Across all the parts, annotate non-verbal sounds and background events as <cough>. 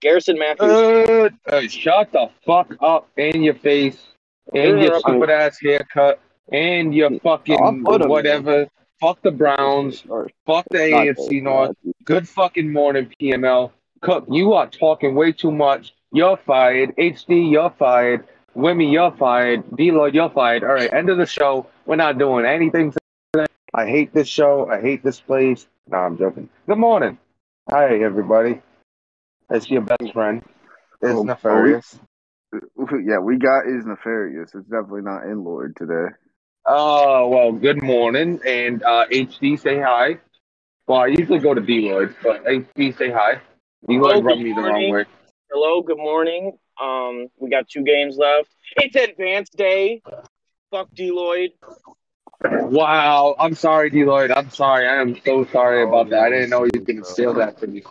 Garrison Matthews. Uh, uh, shut the fuck up in your face, and your stupid ass haircut, and your fucking whatever. Fuck the Browns. Or Fuck the AFC North. Good fucking morning, PML. Cook, you are talking way too much. You're fired. HD, you're fired. Wimmy, you're fired. D Lloyd, you're fired. All right, end of the show. We're not doing anything today. I hate this show. I hate this place. No, I'm joking. Good morning. Hi, everybody. It's your best friend. It's Oh, nefarious. <laughs> Yeah, we got is nefarious. It's definitely not in Lord today. Oh, well, good morning. And uh, HD, say hi. Well, I usually go to D Lloyd, but HD, say hi. D Hello, Lloyd rubbed good me the wrong morning. way. Hello, good morning. Um, we got two games left. It's advanced day. Fuck D Lloyd. Wow, I'm sorry, D Lloyd. I'm sorry. I am so sorry about that. I didn't know he was gonna steal that from me.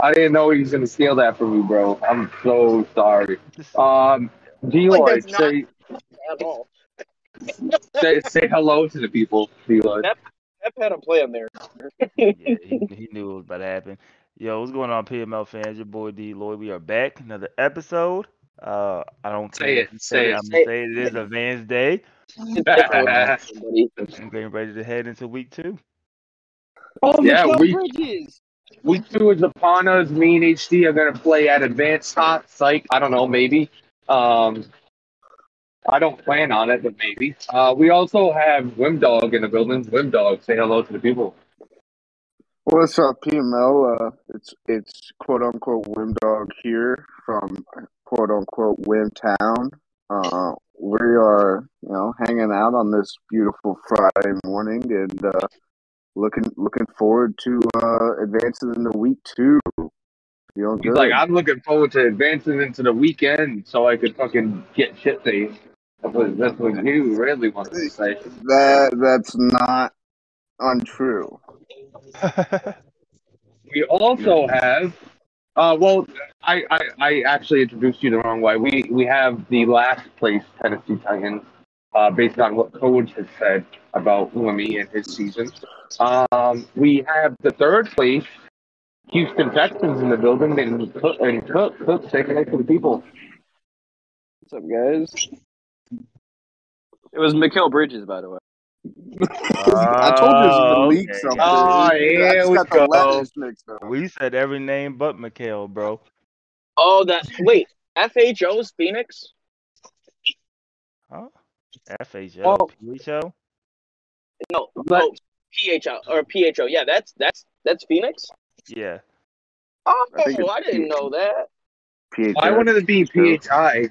I didn't know he was gonna steal that from me, bro. I'm so sorry. Um, D Like, Lloyd, say, At all. <laughs> say say hello to the people, D Lloyd. Pep had a plan there. yeah, <laughs> he, he knew it was about to happen. Yo, what's going on, PML fans? Your boy D Lloyd. We are back. Another episode. Uh, I don't Say it, if you say it. I'm gonna say it is Advanced Day. Buddy. I'm getting ready to head into week two. Oh, Yeah, Miguel we- Bridges. Week two is upon us. Me and HD are gonna play at Advanced Hot Psych. I don't know, maybe. Um, I don't plan on it, but maybe. Uh, we also have Wim Dog in the building. Wim Dog, say hello to the people. What's up, PML? Uh, it's it's quote unquote Wim Dog here from quote unquote Wim Town. Uh, we are you know hanging out on this beautiful Friday morning and uh, looking looking forward to uh, advancing into week two. Feeling He's good. like, I'm looking forward to advancing into the weekend so I could fucking get shit faced. That's what, that's what you really wanted to say. that that's not untrue. <laughs> We also have, uh, well, I, I, I actually introduced you the wrong way. We we have the last place Tennessee Titans, uh, based on what Coach has said about Wimmy and his season. Um, we have the third place Houston Texans in the building, and Cook, and Cook, Cook, say hello to the people. What's up, guys? It was Mikael Bridges, by the way. I told you it was Oh, the leak okay. something. Oh, I here we got go. the letters mixed up. We said every name but Mikhail, bro. Oh, that. Wait. FHO's Phoenix? Huh? FHO, Oh. PHO. No. But- oh, PHO or PHO. Yeah, that's that's that's Phoenix. Yeah. Oh, I I didn't know that. PHX. I wanted to be PHI.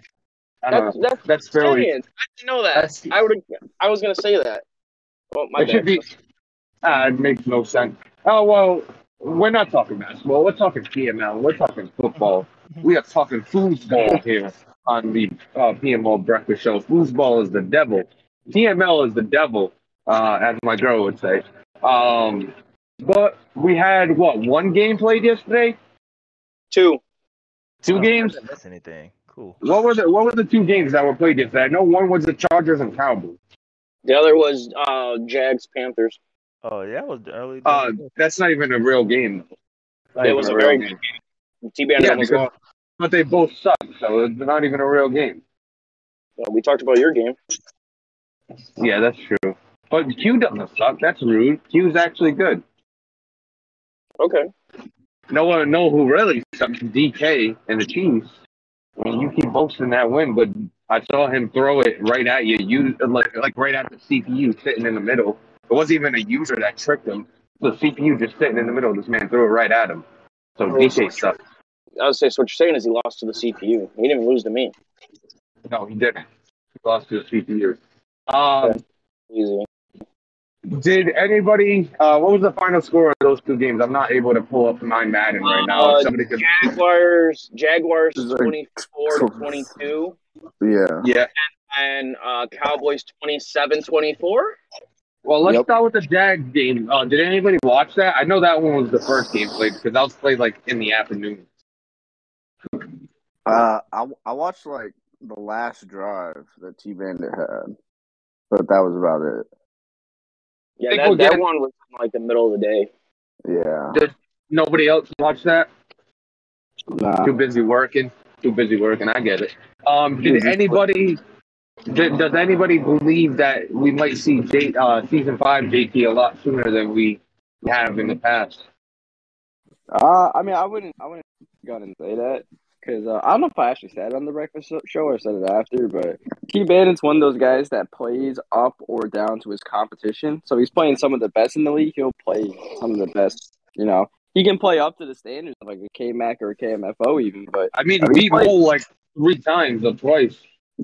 I don't That's know. that's That's fairly. I didn't know that. I would. I was gonna say that. Oh, my it should be. Uh, it makes no sense. Oh well, we're not talking basketball. We're talking PML. We're talking football. We are talking foosball here on the uh, PML Breakfast Show. Foosball is the devil. PML is the devil, uh, as my girl would say. Um, but we had what one game played yesterday? Two. Two Oh, games. I didn't miss anything. Cool. What were the What were the two games that were played yesterday? I know one was the Chargers and Cowboys. The other was uh Jags Panthers. Oh, yeah, that was early. Uh, that's not even a real game. Not It was a real very game. T Band Yeah, almost because, but they both suck, so it's not even a real game. Well, we talked about your game. Yeah, that's true. But Q doesn't suck. That's rude. Q's actually good. Okay. No one know who really sucks. DK and the Chiefs. Mean, you keep boasting that win, but I saw him throw it right at you. You like like right at the CPU sitting in the middle. It wasn't even a user that tricked him. The CPU just sitting in the middle. This man threw it right at him. So DK sucks. I would say so. What you're saying is he lost to the CPU. He didn't lose to me. No, he didn't. He lost to the CPU. Um, Easy. Did anybody? Uh, what was the final score of those two games? I'm not able to pull up my Madden right now. Uh, somebody could. Jaguars. Jaguars This is like- 24 to 22, Yeah. Yeah. and uh, Cowboys 27 24. Well, let's Yep. start with the Jags game. Uh, did anybody watch that? I know that one was the first game played because that was played like in the afternoon. Uh, I I watched like the last drive that T Bandit had. but that was about it. Yeah, that, we'll that one was in, like the middle of the day. Yeah. Did nobody else watch that. Nah. Too busy working. Too busy working. I get it. Um, did Busy anybody? Did, does anybody believe that we might see J, uh, season five JT a lot sooner than we have in the past? Uh, I mean, I wouldn't, I wouldn't go and say that because uh, I don't know if I actually said it on the breakfast show or said it after, but T. Bannon's one of those guys that plays up or down to his competition. So he's playing some of the best in the league. He'll play some of the best. You know, he can play up to the standards of like a K Mac or a KMFO even, but I mean, I mean, beat Mole like three times or twice.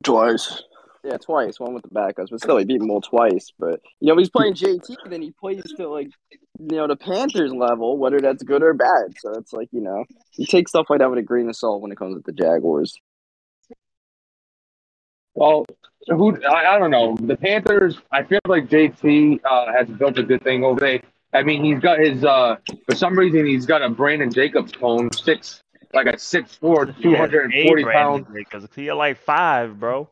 Twice. Yeah, twice. One with the backups, but still, he beat Mole twice. But you know, he's playing JT, and then he plays to like you know the Panthers level, whether that's good or bad. So it's like you know, you take stuff like that with a grain of salt when it comes to the Jaguars. Well, who I, I don't know. The Panthers. I feel like JT uh, has built a good thing over there. I mean, he's got his. Uh, for some reason, he's got a Brandon Jacobs clone, six like a six four, two hundred and forty pound. Because he had like five, bro.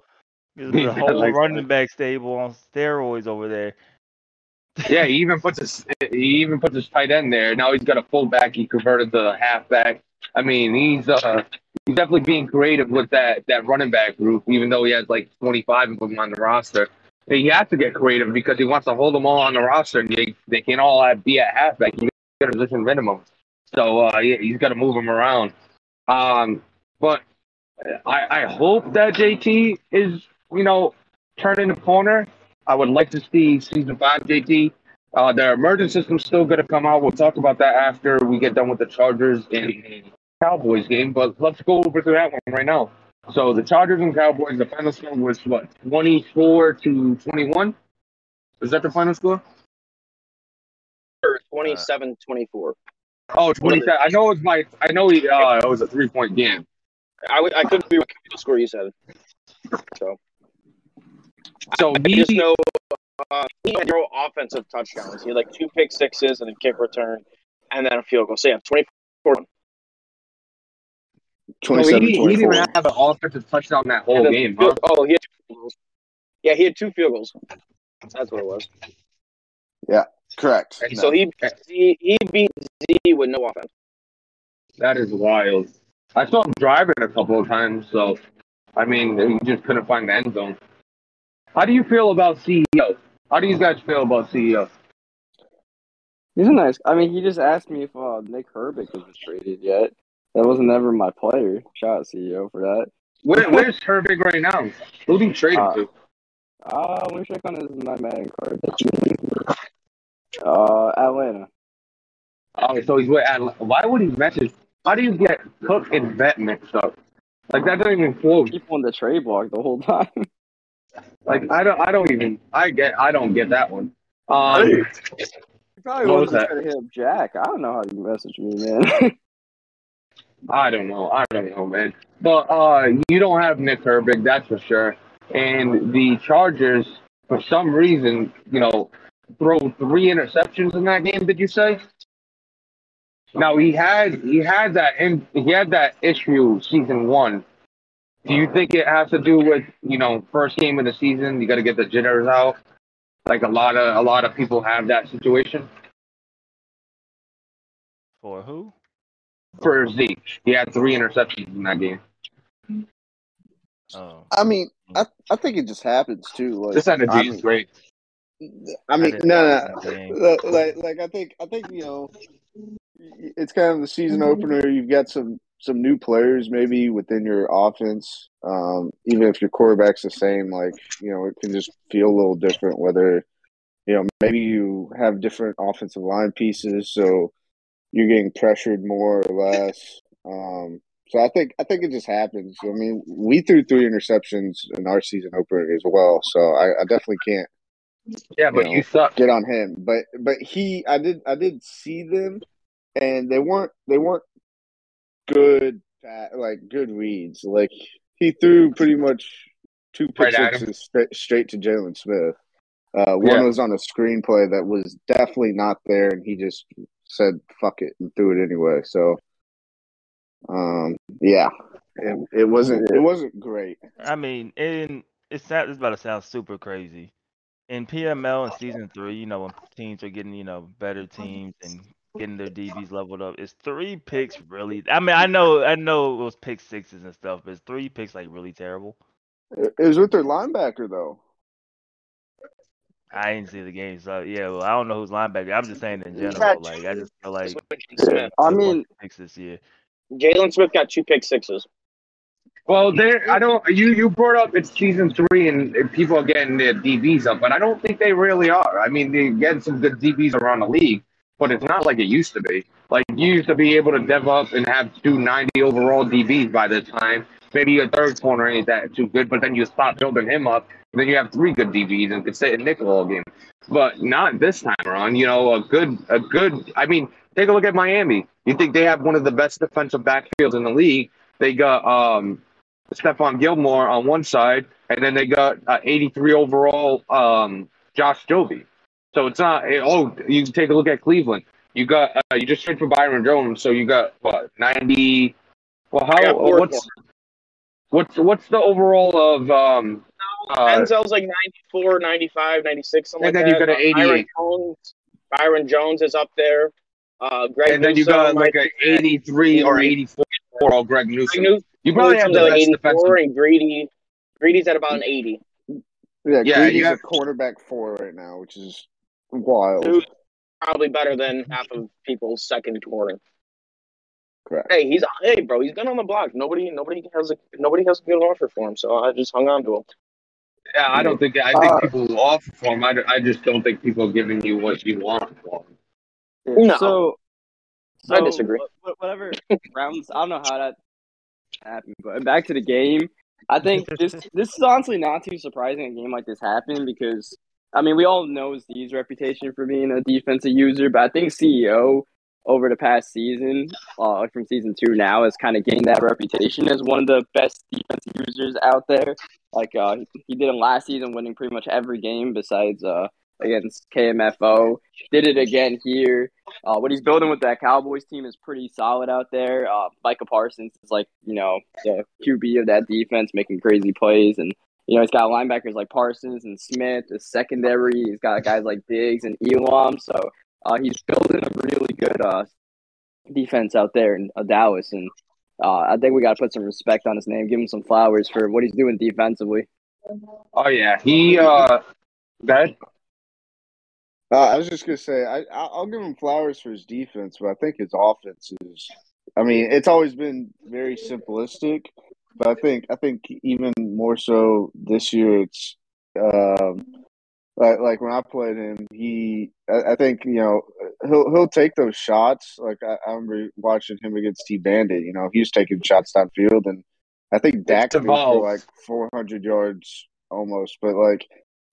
There's <laughs> He a whole like running back stable on steroids over there. Yeah, he even <laughs> puts his he even puts his tight end there. Now he's got a fullback. He converted to a halfback. I mean, he's uh he's definitely being creative with that that running back group. Even though he has like twenty five of them on the roster, he has to get creative because he wants to hold them all on the roster, and they they can all have, be at halfback. You got a position minimum, so uh, yeah, he's got to move them around. Um, but I I hope that JT is you know turning the corner. I would like to see season five JT. Uh, the emergent system's still going to come out. We'll talk about that after we get done with the Chargers and Cowboys game. But let's go over to that one right now. So the Chargers and Cowboys, the final score was what, 24 to 21? Is that the final score? Or 27 24. Oh, 27. I know it was my. I know he, uh, it was a three point game. I, w- I couldn't be what the score you said. So So I he, just know uh, he had zero offensive touchdowns. He had like two pick sixes and a kick return, and then a field goal. So yeah, 24. so he, 27 he didn't even have an offensive touchdown that whole And then game, huh? Oh, he had two field goals. Yeah, he had two field goals. That's what it was. Yeah, correct. And, So uh, he he, he beat Z with no offense. That is wild. I saw him driving a couple of times, so I mean, he just couldn't find the end zone. How do you feel about CEO? How do you guys feel about CEO? He's a nice. I mean, he just asked me if uh, Nick Herbig was traded yet. That wasn't ever my player. Shout out CEO for that. Where, where's Herbig right now? Who did he trade him Uh, to? Uh, let me check on his my Madden card. Uh, Atlanta. Oh, so he's with Atlanta. Why would he message? How do you get Cook and Vet mixed up? Like that doesn't even flow. People on the trade block the whole time. <laughs> Like I don't, I don't even. I get, I don't get that one. Um, You probably What was to that? try to hit up Jack. I don't know how you message me, man. I don't know. I don't know, man. But uh, you don't have Nick Herbig, that's for sure. And the Chargers, for some reason, you know, throw three interceptions in that game. Did you say? Now he had he had that in, he had that issue season one. Do you think it has to do with you know first game of the season? You got to get the jitters out. Like a lot of a lot of people have that situation. For who? For Zeke, he had three interceptions in that game. Oh, I mean, I, I think it just happens too. Like, This energy I is mean, great. I mean, didn't no, no, that like, like, like I think, I think you know, it's kind of the season opener. You've got some some new players maybe within your offense. Um, even if your quarterback's the same, like you know, it can just feel a little different. Whether you know, maybe you have different offensive line pieces, so you're getting pressured more or less. Um, so I think I think it just happens. I mean, we threw three interceptions in our season opener as well, so I, I definitely can't Yeah, but you know, you suck. get on him. But but he, I did I did see them, and they weren't they weren't good like good reads. Like he threw pretty much two pick Right sixes straight, straight to Jalen Smith. Uh, one Yeah. was on a screenplay that was definitely not there, and he just said "fuck it" and threw it anyway. So, um, yeah, it, it wasn't it wasn't great. I mean, and it's not. It's about to sound super crazy, in PML in season three, you know, when teams are getting, you know, better teams and getting their <laughs> DBs leveled up, is three picks really? I mean, I know, I know it was pick sixes and stuff, but is three picks like really terrible? It was with their linebacker though. I didn't see the game, so yeah. Well, I don't know who's linebacker. I'm just saying in general. Like, I just feel like Smith. I took a mean, of picks this year. Jalen Smith got two pick sixes. Well, there. I don't. You you brought up it's season three and people are getting their DBs up, but I don't think they really are. I mean, they're getting some good DBs around the league, but it's not like it used to be. Like you used to be able to dev up and have two 90 overall DBs by the time. Maybe your third corner ain't that too good, but then you stop building him up. Then you have three good DBs and could sit in nickel all game. But not this time around. You know, a good, a good. I mean, take a look at Miami. You think they have one of the best defensive backfields in the league? They got um, Stephon Gilmore on one side, and then they got uh, 83 overall um, Josh Joby. So it's not. eh, Oh, you can take a look at Cleveland. You got uh, you just traded for Byron Jones, so you got what 90. Well, how four what's what's what's the overall of um? Uh, Denzel's like 94, 95, 96, something like that. And like then you got an Uh, Byron 88. Jones, Byron Jones is up there. Uh, Greg and then you got like an 83 or 84 overall Greg Greg Newsome. You probably have the like best 84, defensive. and Greedy, Greedy's at about an 80. Yeah, Yeah, Greedy's you have- a quarterback four right now, which is wild. Who's probably better than half of people's second corner. Correct. Hey, he's hey, bro. He's been on the block. Nobody, nobody has a nobody has a good offer for him. So I just hung on to him. Yeah, I don't think I think Uh, people will offer for him. I, I just don't think people are giving you what you want for him. No. So, I disagree. wh- wh- Whatever rounds, I don't know how that happened, but back to the game. I think this this is honestly not too surprising. A game like this happened because I mean we all know Z's reputation for being a defensive user, but I think CEO over the past season, uh, from season two now, has kind of gained that reputation as one of the best defensive users out there. Like uh, he did it last season, winning pretty much every game besides uh, against KMFO. Did it again here. Uh, what he's building with that Cowboys team is pretty solid out there. Uh, Micah Parsons is like, you know, the QB of that defense, making crazy plays. And, you know, he's got linebackers like Parsons and Smith, the secondary. He's got guys like Diggs and Elam. So uh, he's building a really good uh, defense out there in uh, Dallas. And uh, I think we got to put some respect on his name, give him some flowers for what he's doing defensively. Oh yeah, he uh, that Uh, I was just gonna say I I- I'll give him flowers for his defense, but I think his offense is. I mean, it's always been very simplistic, but I think I think even more so this year. It's um, like like when I played him, he I, I think you know he'll he'll take those shots. Like I, I remember watching him against T Bandit. You know, he was taking shots downfield, and I think Dak threw for like 400 yards almost, but like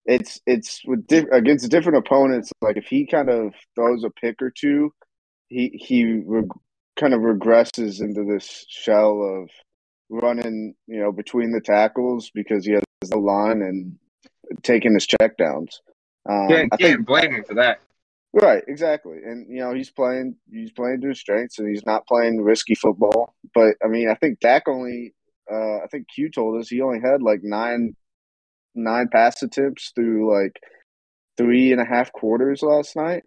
it's it's with diff- against different opponents. Like if he kind of throws a pick or two, he he reg- kind of regresses into this shell of running, you know, between the tackles because he has the line and taking his checkdowns. Um, can't, I think can't blame him for that. Right, exactly. And you know, he's playing he's playing to his strengths and he's not playing risky football. But I mean, I think Dak only uh I think Q told us he only had like nine nine pass attempts through like three and a half quarters last night.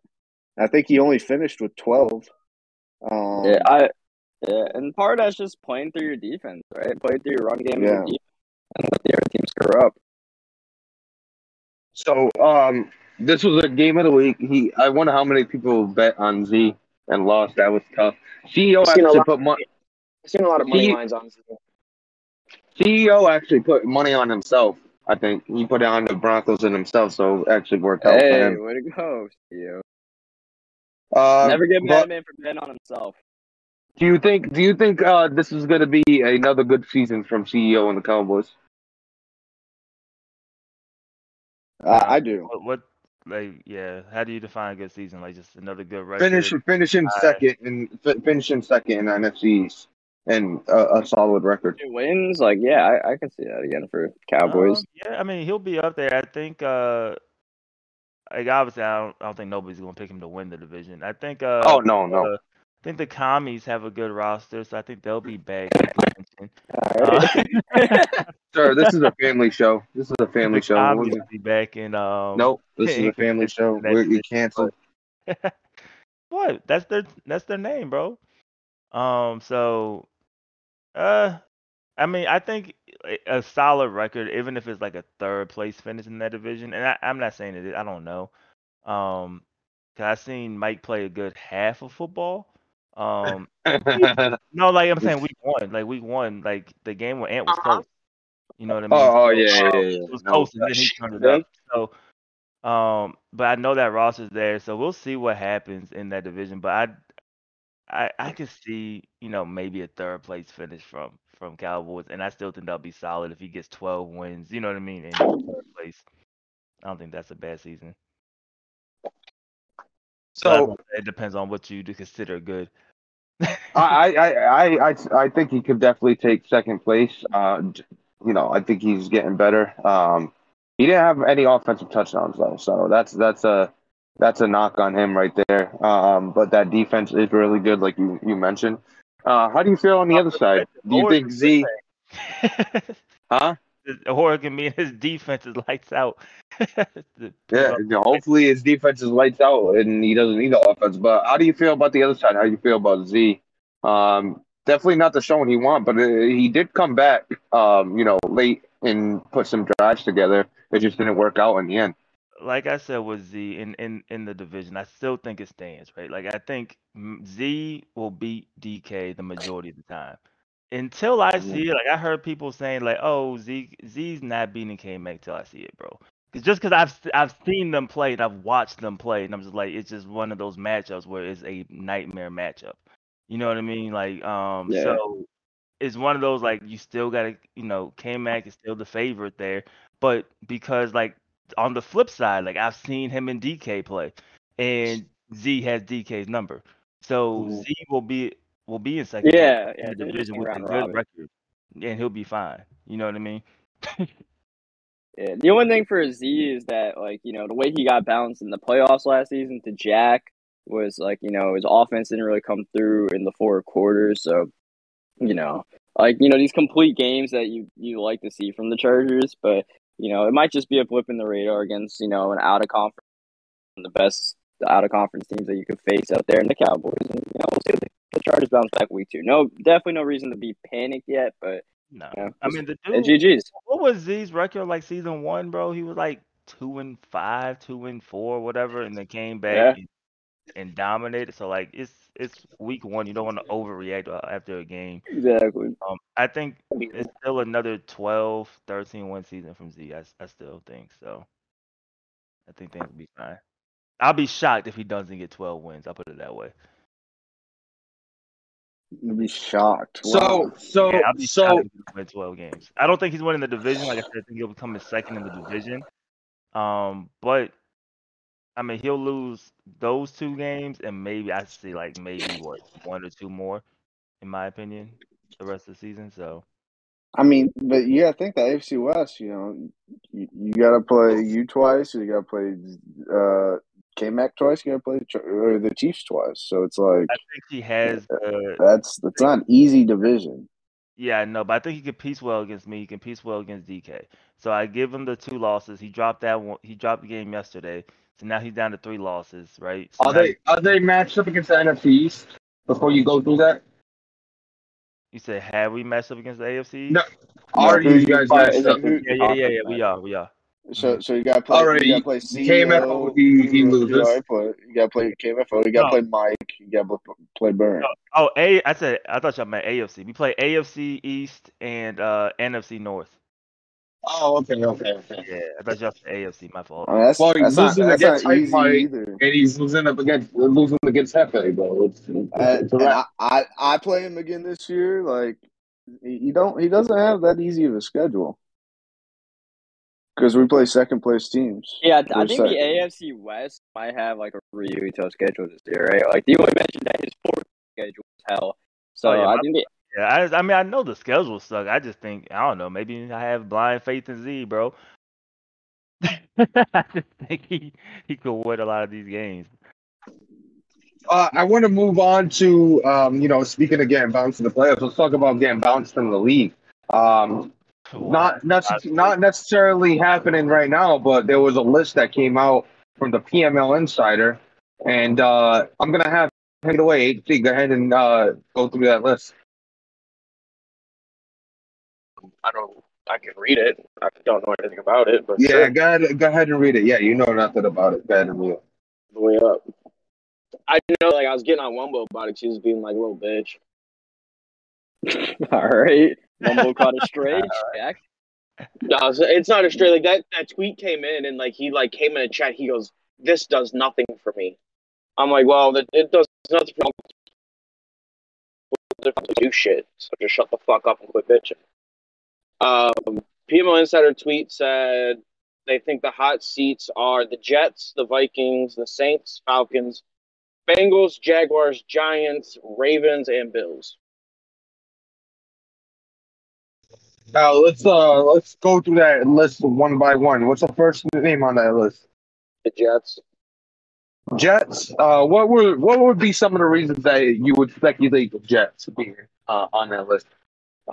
I think he only finished with twelve. Um Yeah, I yeah, and part of that's just playing through your defense, right? Play through your run game and, Yeah. your defense and let the other team score up. So um, this was a game of the week. He I wonder how many people bet on Z and lost. That was tough. CEO I've seen a actually put money. I've seen a lot of money He- lines on. CEO actually put money on himself. I think he put it on the Broncos and himself, so it actually worked out for Hey, him. way to go, CEO. Uh, Never get mad but at man for betting on himself. Do you think? Do you think uh, this is going to be another good season from CEO and the Cowboys? I, I do. What, what, like, yeah? How do you define a good season? Like, just another good record? Finish finishing Uh, second and fi- finishing second in NFC East and uh, a solid record. Two wins, like yeah, I, I can see that again for Cowboys. Um, yeah, I mean, he'll be up there. I think. uh like obviously, I don't, I don't think nobody's gonna pick him to win the division. I think. Uh, Oh no, no. uh, I think the commies have a good roster, so I think they'll be back. in contention. All right. <laughs> Sir, this is a family show. This is a family show. What was it? Obviously back in um. Nope, this is a <laughs> family show. We're, you canceled. <laughs> what? That's their that's their name, bro. Um. So, uh, I mean, I think a- a solid record, even if it's like a third place finish in that division, and I, I'm not saying it. is, I don't know. Um, cause I seen Mike play a good half of football. Um, <laughs> no, like I'm saying week one, like week one, like the game where Ant was close. You know what I mean? oh, oh yeah, yeah, yeah. yeah. It was No, close, and then he turned it up. So, um, but I know that Ross is there, so we'll see what happens in that division. But I, I, I could see, you know, maybe a third place finish from from Cowboys, and I still think that'll be solid if he gets 12 wins. You know what I mean? In third place, I don't think that's a bad season. So it depends on what you do consider good. <laughs> I, I, I, I, I think he could definitely take second place. Uh, you know, I think he's getting better. Um, he didn't have any offensive touchdowns though, so that's that's a that's a knock on him right there. Um, but that defense is really good, like you you mentioned. Uh, how do you feel on the other side? Do you think Z? <laughs> Huh? Or it can mean his defense is lights out. <laughs> Yeah, hopefully his defense is lights out and he doesn't need the offense. But how do you feel about the other side? How do you feel about Z? Um, definitely not the showing he want, but uh, he did come back. Um, you know, late and put some drives together. It just didn't work out in the end. like I said with Z in, in in the division, I still think it stands, right? Like I think Z will beat DK the majority of the time. Until I see it, like I heard people saying like, "Oh, Z Z's not beating K Mac till I see it, bro." It's just because I've I've seen them play and I've watched them play, and I'm just like, it's just one of those matchups where it's a nightmare matchup. You know what I mean? Like, um, Yeah. so it's one of those like you still gotta, you know, K Mac is still the favorite there, but because like on the flip side, like I've seen him and DK play, and Z has DK's number, so Mhm. Z will be will be in second. Yeah, yeah. the division with a good robin. record, and he'll be fine. You know what I mean? Yeah, the only thing for Z is that like you know the way he got bounced in the playoffs last season to Jack was like you know his offense didn't really come through in the four quarters, so you know like you know these complete games that you you like to see from the Chargers, but you know it might just be a blip in the radar against you know an out of conference the best out of conference teams that you could face out there in the Cowboys, and you know we'll see if the, the Chargers bounce back week two. No, definitely no reason to be panicked yet, but No, Yeah, I mean the dude. GG's. What was Z's record like season one, bro? He was like two and five, two and four, whatever, and then came back Yeah. and, and dominated. So like it's it's week one. You don't want to overreact uh, after a game. Exactly. Um, I think it's still another 12, 13 win season from Z. I, I still think so. I think things will be fine. I'll be shocked if he doesn't get 12 wins. I'll put it that way. You'd be shocked. So, Wow. so, Yeah, I'll be so, shocked if 12 games. I don't think he's winning the division. Like I said, I think he'll become his second in the division. Um, but I mean, he'll lose those two games, and maybe I see like maybe what one or two more, in my opinion, the rest of the season. So I mean, but you gotta think the AFC West. You know, you, you gotta play you twice. You gotta play uh, K Mac twice. You gotta play the, or the Chiefs twice. So it's like I think he has the that's that's not an easy division. Yeah, I know, but I think he can competes well against me. He can competes well against DK. So I give him the two losses. He dropped that one. He dropped the game yesterday, so now he's down to three losses, right? So are now they are they matched up against the NFC East before you go through that? You said have we matched up against the AFC? No. No, Are who you you guys matched up? Yeah, yeah, yeah, yeah. We are, we are. So so you gotta play. Alright, you gotta play KMFO, he- he you loses. gotta play- You gotta play KMFO. You gotta No. play Mike. You gotta play, play Burn. No. Oh, A. I said I thought y'all meant AFC. We play AFC East and uh NFC North. Oh, okay, okay, okay. Yeah, I thought y'all said AFC. My fault. I mean, that's Well, that's not, losing that's against not easy either. And he's losing up against losing against Hefe, bro. It's, it's, And, it's a. I, I I play him again this year. Like he he don't he doesn't have that easy of a schedule because we play second place teams. Yeah, I, I We're think the. AFC West might have like a really tough schedule this year, right? Like you only mentioned that his fourth schedule is hell. So Oh, yeah, I my- think it, Yeah, I, I mean, I know the schedule suck. I just think I don't know. Maybe I have blind faith in Z, bro. <laughs> I just think he he could win a lot of these games. Uh, I want to move on to, um, you know, speaking of getting bounced in the playoffs, let's talk about getting bounced in the league. Um, not nece- not necessarily happening right now, but there was a list that came out from the PML Insider, and uh, I'm gonna have take it away. HC, go ahead and uh, go through that list. I don't. I can read it. I don't know anything about it, but Yeah, sure, go ahead, go ahead and read it. Yeah, you know nothing about it. Go ahead and read it. the way up. I know, like I was getting on Wumbo about it. She was being like, a "Little bitch." <laughs> All right. Mumbo caught a <laughs> stray. Jack. No, it's- it's not a straight like that. That tweet came in and like he like came in a chat. He goes, "This does nothing for me." I'm like, "Well, that it does nothing for me. to do shit. So just shut the fuck up and quit bitching." Um, PML Insider tweet said they think the hot seats are the Jets, the Vikings, the Saints, Falcons, Bengals, Jaguars, Giants, Ravens, and Bills. Now let's uh let's go through that list one by one. What's the first name on that list? The Jets. Jets. Uh, what would what would be some of the reasons that you would speculate the Jets being uh, on that list?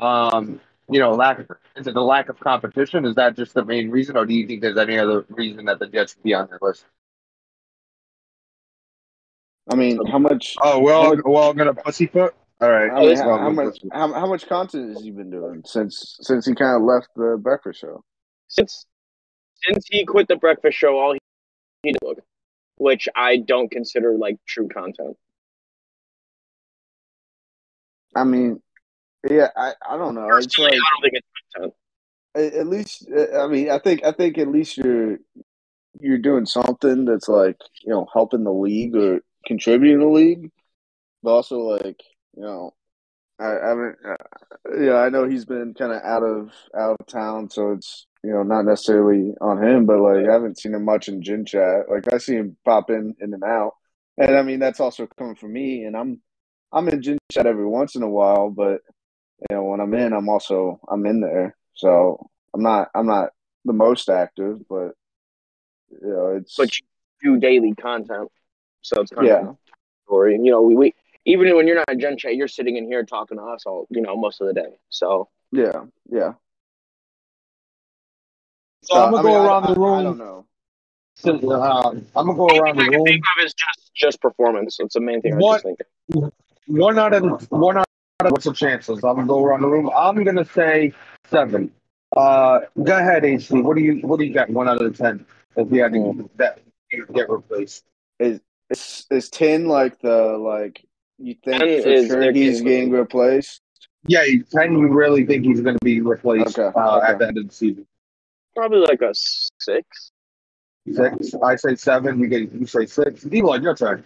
Um, you know, lack of, is it the lack of competition? Is that just the main reason, or do you think there's any other reason that the Jets would be on that list? I mean, how much? Oh, we're all, we're all gonna pussyfoot. All right. I mean, how, how much? How, how much content has he been doing since since he kind of left the breakfast show? since since he quit the breakfast show, all he, he did, look, which I don't consider like true content. I mean, yeah, I, I don't know. It's like I don't think it's content. at, at least uh, I mean, I think I think at least you're you're doing something that's like you know helping the league or contributing to the league, but also like you know. I, I haven't, uh, yeah, I know he's been kind of out of out of town, so it's you know not necessarily on him, but like I haven't seen him much in gen chat. Like I see him pop in in and out, and I mean that's also coming from me, and I'm I'm in gen chat every once in a while, but you know when I'm in, I'm also I'm in there, so I'm not I'm not the most active, but you know it's But you do daily content, so it's kind yeah of story. And you know, we, we even when you're not in Gen Chat, you're sitting in here talking to us all, you know, most of the day. So yeah yeah. So I'm gonna I go mean, around I- the room. I don't know. So, uh, I'm gonna go around the room. think of is just just performance. It's the main thing. I What- just think. One out of one out of what's the chances? I'm gonna go around the room. I'm gonna say seven. Uh, go ahead, HC. What do you what do you got? One out of ten. If you had to that you get replaced. Is is ten like the like you think 10 for sure he's case. getting replaced? Yeah, ten. You really think he's gonna be replaced Okay, uh, okay. at the end of the season? Probably like a six. Six. I say seven. You get you say six. D-Lloyd, your turn.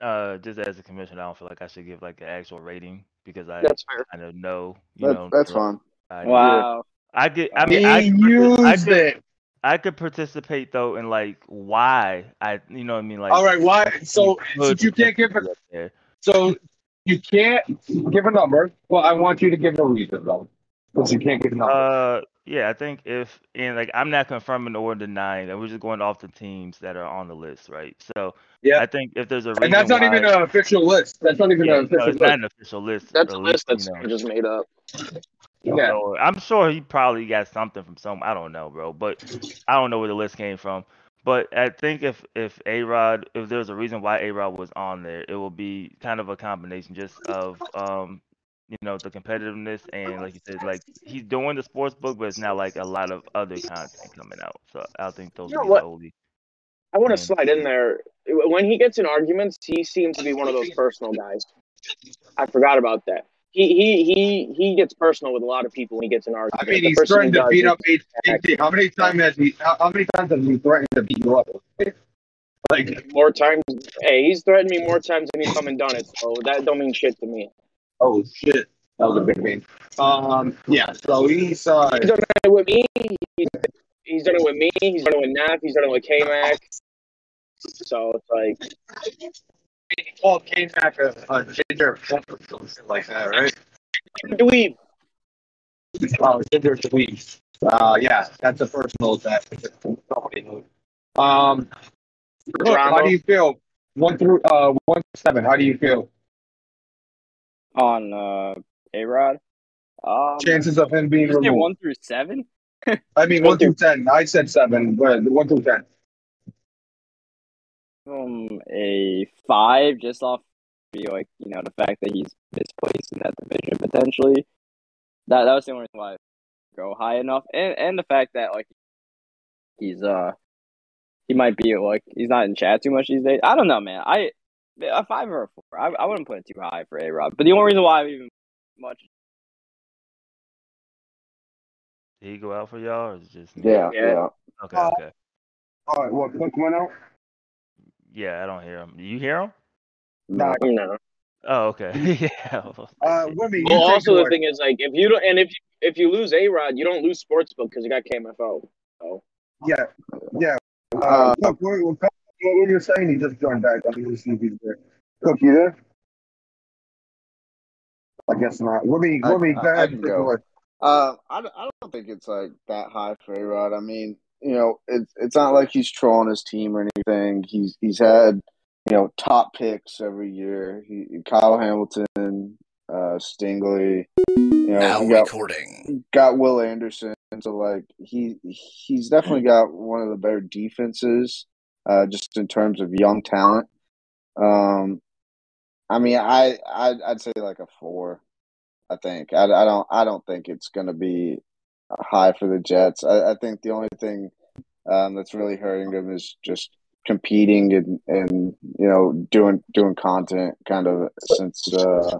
Uh, just as a commissioner, I don't feel like I should give like an actual rating because I That's fair. kind of know, you That, know. that's fine. idea. Wow. I get. I mean, he I, could partic- I could, it. I could participate though in like why I, you know, what I mean, like. All right. Why? So could since you can't give it, potentially be up there. so you can't give a number. Well, I want you to give a reason though, because you can't give a number. Uh, yeah, I think if and like I'm not confirming or denying, and we're just going off the teams that are on the list, right? So Yeah. I think if there's a reason and that's not why, even an official list. That's not even yeah, an no, official it's not list. an official list. That's a released, list that's you know. just made up. Yeah. I'm sure he probably got something from some. I don't know, bro, but I don't know where the list came from. But I think if if A Rod, if there's a reason why A Rod was on there, it will be kind of a combination just of um, you know, the competitiveness and like you said, like he's doing the sports book, but it's now like a lot of other content coming out. So I think those You know what? the only. I want to slide in there. When he gets in arguments, he seems to be one of those personal guys. I forgot about that. He he he he gets personal with a lot of people when he gets in I arguments. mean, he's threatened he to beat up HT. How many times has he? How, how many times has he threatened to beat you up? Like, more times. Hey, he's threatened me more times than he's come and done it. So that don't mean shit to me. oh shit, that was a big thing. Um, yeah. So he's uh, He's done it with me. He's, he's done it with me. He's done it with Naf. He's done it with K Mac. So it's like he called Kane back a, a ginger pump or something like that, right? do we? Oh, ginger tweets. Uh, yeah, that's a personal attack. Nobody knows. Um, look, how do you feel? One through uh one seven. How do you feel? on uh, A Rod. Um, Chances of him being did you say removed. one through seven? I mean, one <laughs> through ten. I said seven, but one through ten. Um, a five, just off be like you know the fact that he's misplaced in that division potentially. That that was the only reason why I go high enough, and and the fact that like he's uh he might be like he's not in chat too much these days. I don't know, man. I a five or a four. I, I wouldn't put it too high for A Rod, but the only reason why I even much Did he go out for y'all, or is it just me? Yeah, Yeah. yeah. Okay, Uh, okay. All right, what Cook went out? Yeah, I don't hear him. Do you hear him? No. No. Oh, okay. <laughs> yeah. Uh, Wimmy, Well, also it the thing is like if you don't, and if if you lose A Rod, you don't lose Sportsbook because you got KMFO. So Yeah, yeah. Uh, Uh, Cook, what, what, what were you saying? He just joined back. I mean, see if he's there. Cook, you there? I guess not. Wimmy, I- Wimmy, I- go I ahead. can take go. Uh, I, don't- I don't think it's like that high for A Rod. I mean, you know, it's it's not like he's trolling his team or anything. He's he's had you know top picks every year. He, Kyle Hamilton, uh, Stingley. You know, Now got recording. got Will Anderson. So like he he's definitely got one of the better defenses, uh, just in terms of young talent. Um, I mean, I I'd, I'd say like a four. I think I, I don't I don't think it's going to be high for the Jets. I, I think the only thing um, that's really hurting them is just competing and, and you know doing doing content kind of since uh,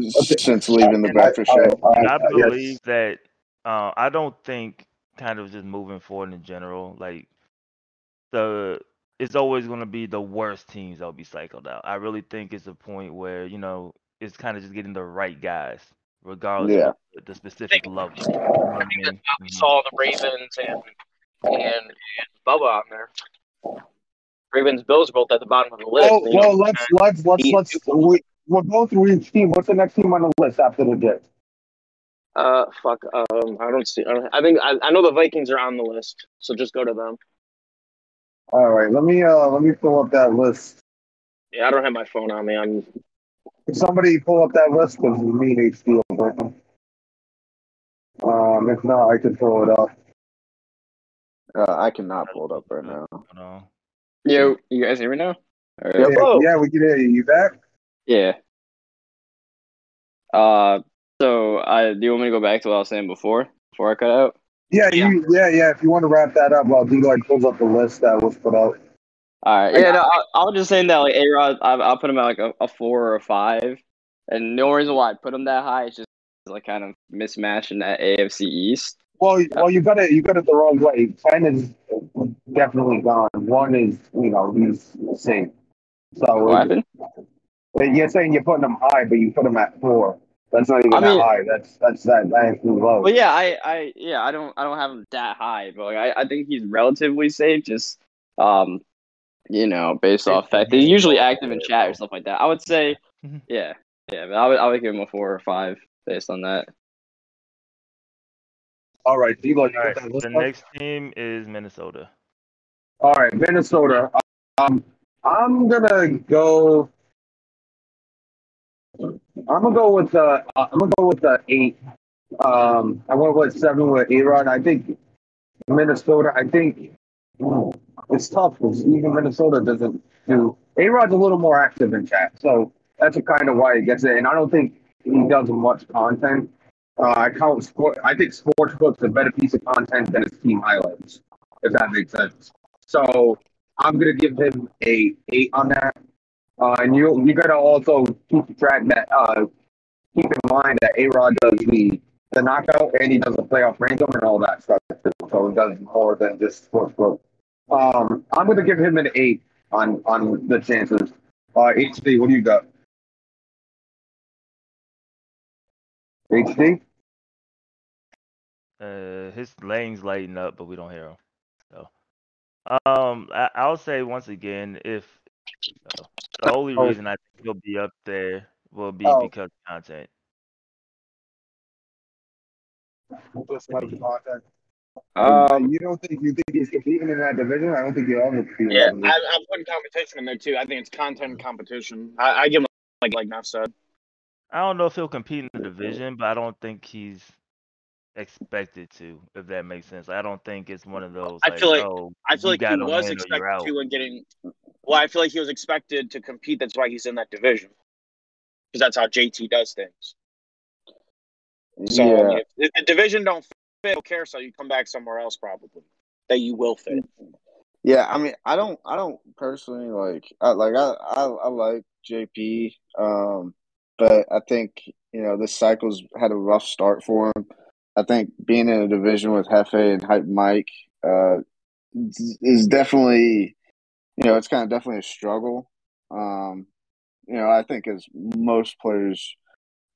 since leaving the breakfast show. And I believe that uh, I don't think kind of just moving forward in general, like the it's always going to be the worst teams that'll be cycled out. I really think it's a point where you know it's kind of just getting the right guys, regardless Yeah. of the, the specific level. You know what I mean? we Mhm. saw the Ravens and and, and Bubba on there. Ravens Bills are both at the bottom of the list. Well, You know, well, let's let's let's let's we, we'll go through each team. What's the next team on the list after the Jets? Uh, fuck. Um, I don't see. I, don't, I think I, I know the Vikings are on the list, so just go to them. All right, let me uh let me pull up that list. Yeah, I don't have my phone on me. I'm. Can somebody pull up that list because me and HD. Um, if not, I can pull it up. Uh, I cannot pull it up right now. Hold on. Yo, you guys hear me now? All right. Yeah, Whoa. yeah, we can hear you. You back? Yeah. Uh, so I do you want me to go back to what I was saying before before I cut out? Yeah, you yeah yeah. If you want to wrap that up while D like pulls up the list that was put out. All right. Yeah, no, I, I was just saying that like A Rod, I I'll put him at like a, a four or a five, and the only reason why I put him that high is just like kind of mismatching that AFC East. Well, well, you got it. You got it the wrong way. Ten is definitely gone. One is you know he's safe. So What happened? you're saying you're putting him high, but you put him at four. That's not even I mean- that high. That's that's that that's too low. Well, yeah, I, I, yeah, I don't, I don't have him that high, but like, I, I think he's relatively safe. Just, um, you know, based off fact They're usually active in chat or stuff like that. I would say, Mhm. yeah, yeah, but I would, I would give him a four or five based on that. All right, D like All right. The next team is Minnesota. All right, Minnesota. Um, I'm gonna go. I'm gonna go with the. I'm gonna go with the eight. Um, I went with seven with A Rod. I think Minnesota. I think it's tough because even Minnesota doesn't do. A Rod's a little more active in chat, so that's kind of why he gets it. And I don't think he does much content. Uh, I count sport. I think Sportsbook's a better piece of content than his team highlights, if that makes sense. So I'm gonna give him a eight on that. Uh, and you you gotta also keep track that uh, keep in mind that A Rod does the the knockout and he does the playoff random and all that stuff. So he does more than just sportsbook. Um, I'm gonna give him an eight on on the chances. Uh, HD, what do you got? HD. Uh, his lane's lighting up, but we don't hear him. So, um, I, I'll say once again, if uh, the only Oh. reason I think he'll be up there will be Oh. because of content. Just like content. Um, you don't think you think he's competing in that division? I don't think he'll ever compete. in Yeah, that I, division. I'm putting competition in there too. I think it's content competition. I, I give him like like Neff said. I don't know if he'll compete in the division, but I don't think he's expected to, if that makes sense. I don't think it's one of those. I feel like- oh, I feel like he was win or you're expected to and getting. Well, I feel like he was expected to compete. That's why he's in that division. Because that's how JT does things. So yeah, if, if the division don't fit, don't care. So you come back somewhere else probably that you will fit. yeah. I mean, I don't, I don't personally like, I like, I, I, I like JP, um, but I think you know this cycle's had a rough start for him. I think being in a division with Hefe and Hype Mike uh, is definitely, you know, it's kind of definitely a struggle. Um, you know, I think as most players,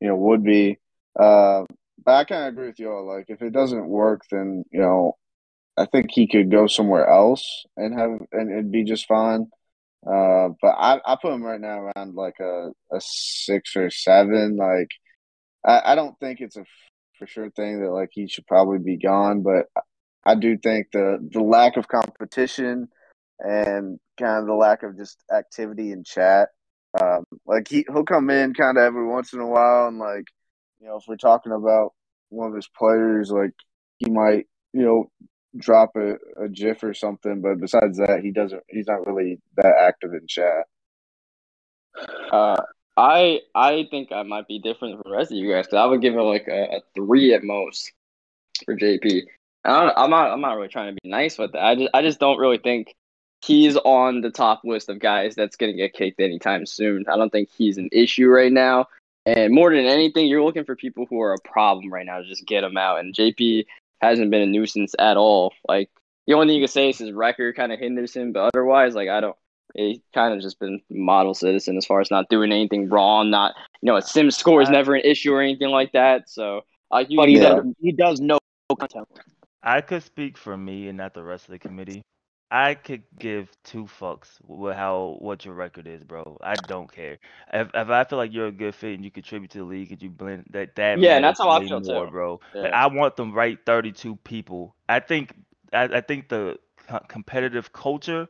you know, would be. Uh, but I kind of agree with y'all. Like, if it doesn't work, then you know, I think he could go somewhere else and have and it'd be just fine. Uh, but I, I put him right now around like a, a six or seven. Like, I, I don't think it's a for sure thing that like he should probably be gone, but I do think the the lack of competition and kind of the lack of just activity in chat. Um, like he he'll come in kind of every once in a while, and like you know if we're talking about one of his players, like he might you know drop a, a GIF or something, but besides that, he doesn't. He's not really that active in chat. Uh, I I think I might be different from the rest of you guys because I would give it like a, a three at most for JP. I I'm not I'm not really trying to be nice with that. I just I just don't really think he's on the top list of guys that's gonna get kicked anytime soon. I don't think he's an issue right now. And more than anything, you're looking for people who are a problem right now to just get them out. And JP hasn't been a nuisance at all. Like the only thing you can say is his record kind of hinders him, but otherwise, like I don't. He kind of just been model citizen as far as not doing anything wrong. Not you know, a sim score is never an issue or anything like that. So uh, you, But he Yeah. does. He does know content. I could speak for me and not the rest of the committee. I could give two fucks with how what your record is, bro. I don't care. If if I feel like you're a good fit and you contribute to the league and you blend that that Yeah, and that's how I feel more, too. bro. Like, I want them right 32 people. I think I, I think the co- competitive culture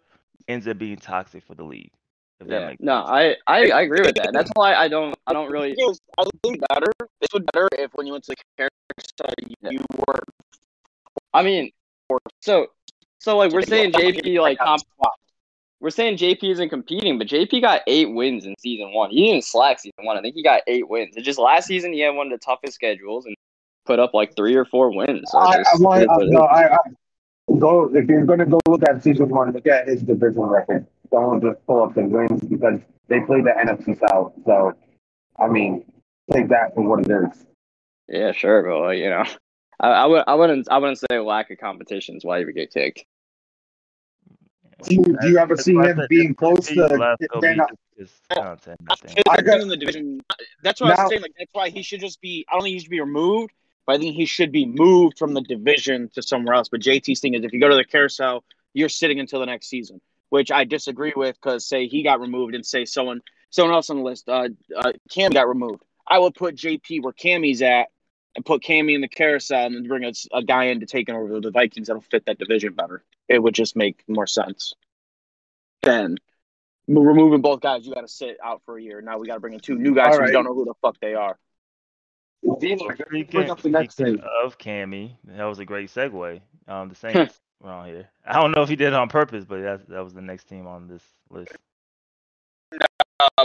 ends up being toxic for the league. If Yeah. makes No. I, I I agree with that. That's <laughs> why I don't I don't really It was, I think better. This would be better if when you went to the character study, you were I mean so so like we're saying JP like comp we're saying JP isn't competing, but JP got eight wins in season one. He didn't slack season one. I think he got eight wins. It's just last season he had one of the toughest schedules and put up like three or four wins. So I, I just- want it's what no. I, I go if you're going to go look at season one, look at his division record. Don't just pull up the wins because they play the NFC South. So, I mean, take that for what it is. Yeah, sure, but like, you know, I, I would I wouldn't I wouldn't say lack of competition is why he would get kicked. Do you, do you ever see him being close to? left go they're not- his content. I think. I I got- in the division. That's what I Now- was saying. Like that's why he should just be. I don't think he should be removed, but I think he should be moved from the division to somewhere else. But JT's thing is, if you go to the carousel, you're sitting until the next season, which I disagree with. Because say he got removed, and say someone someone else on the list, uh, uh, Cam got removed. I would put JP where Cammy's at, and put Cammy in the carousel, and then bring a, a guy in to take over the Vikings that'll fit that division better. It would just make more sense. Then removing both guys, you got to sit out for a year. Now we got to bring in two new guys All who right. don't know who the fuck they are. Speaking, the next speaking of Cammy, that was a great segue. Um, the <laughs> Saints were on here. I don't know if he did it on purpose, but that that was the next team on this list. Uh,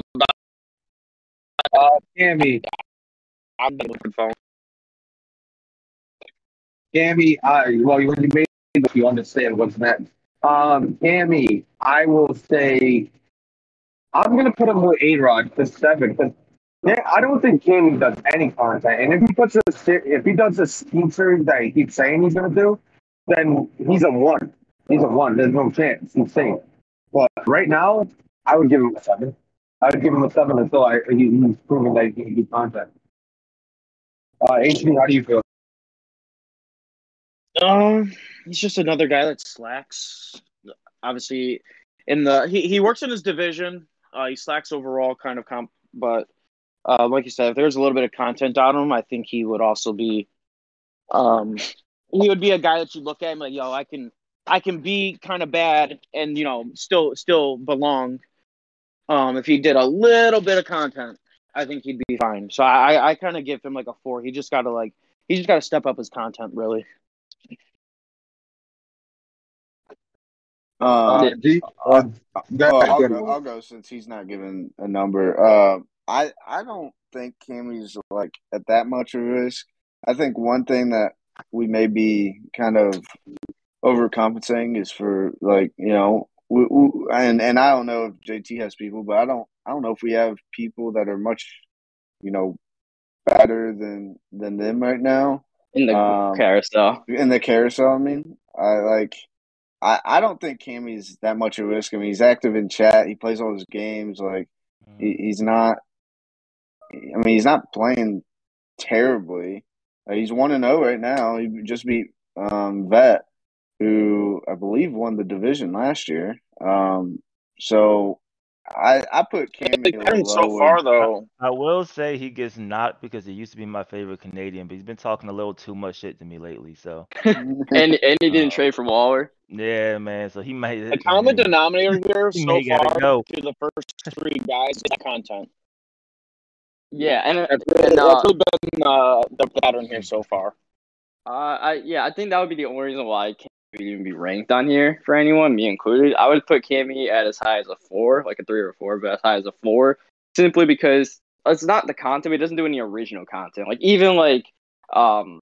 Cammy, I'm looking phone. Cammy, I well, you made it, you understand what's next. Um, I will say, I'm gonna put him with A Rod for seven because yeah, I don't think Cammy does any content, and if he puts a if he does a scheme series that he keeps saying he's gonna do, then he's a one. He's a one. There's no chance. He's safe. But right now, I would give him a seven. I would give him a seven until I he, he's proven that he can do content. Uh, HD, how do you feel? Um, he's just another guy that slacks. Obviously, in the he, he works in his division. Uh, he slacks overall, kind of comp. But uh, like you said, if there's a little bit of content on him, I think he would also be. Um, he would be a guy that you look at and like, yo, I can, I can be kind of bad and you know still still belong. Um, if he did a little bit of content, I think he'd be fine. So I I kind of give him like a four. He just got to like he just got to step up his content really. Uh, D, uh, well, I'll go go. I'll go since he's not giving a number. Uh, I I don't think Cammy's like at that much of a risk. I think one thing that we may be kind of overcompensating is for like you know we, we, and and I don't know if JT has people, but I don't I don't know if we have people that are much you know better than than them right now in the Um, carousel. in the carousel. I mean, I like. I, I don't think Cammy's that much of a risk. I mean, he's active in chat. He plays all his games. Like he, he's not. I mean, he's not playing terribly. Uh, he's one and zero right now. He just beat um, Vet, who I believe won the division last year. Um, so I I put Cammy a so far though. I will say he gets not because he used to be my favorite Canadian, but he's been talking a little too much shit to me lately. So <laughs> And and he didn't Uh, trade for Waller. yeah, man. So he might. The common denominator <laughs> here so may far go. to the first three guys is content. Yeah, and That's really, And, uh, that's really been uh, the pattern here so far. Uh, I yeah, I think that would be the only reason why Cammy would even be ranked on here for anyone, me included. I would put Cammy at as high as a four, like a three or a four, but as high as a four, simply because it's not the content. It doesn't do any original content. Like even like um,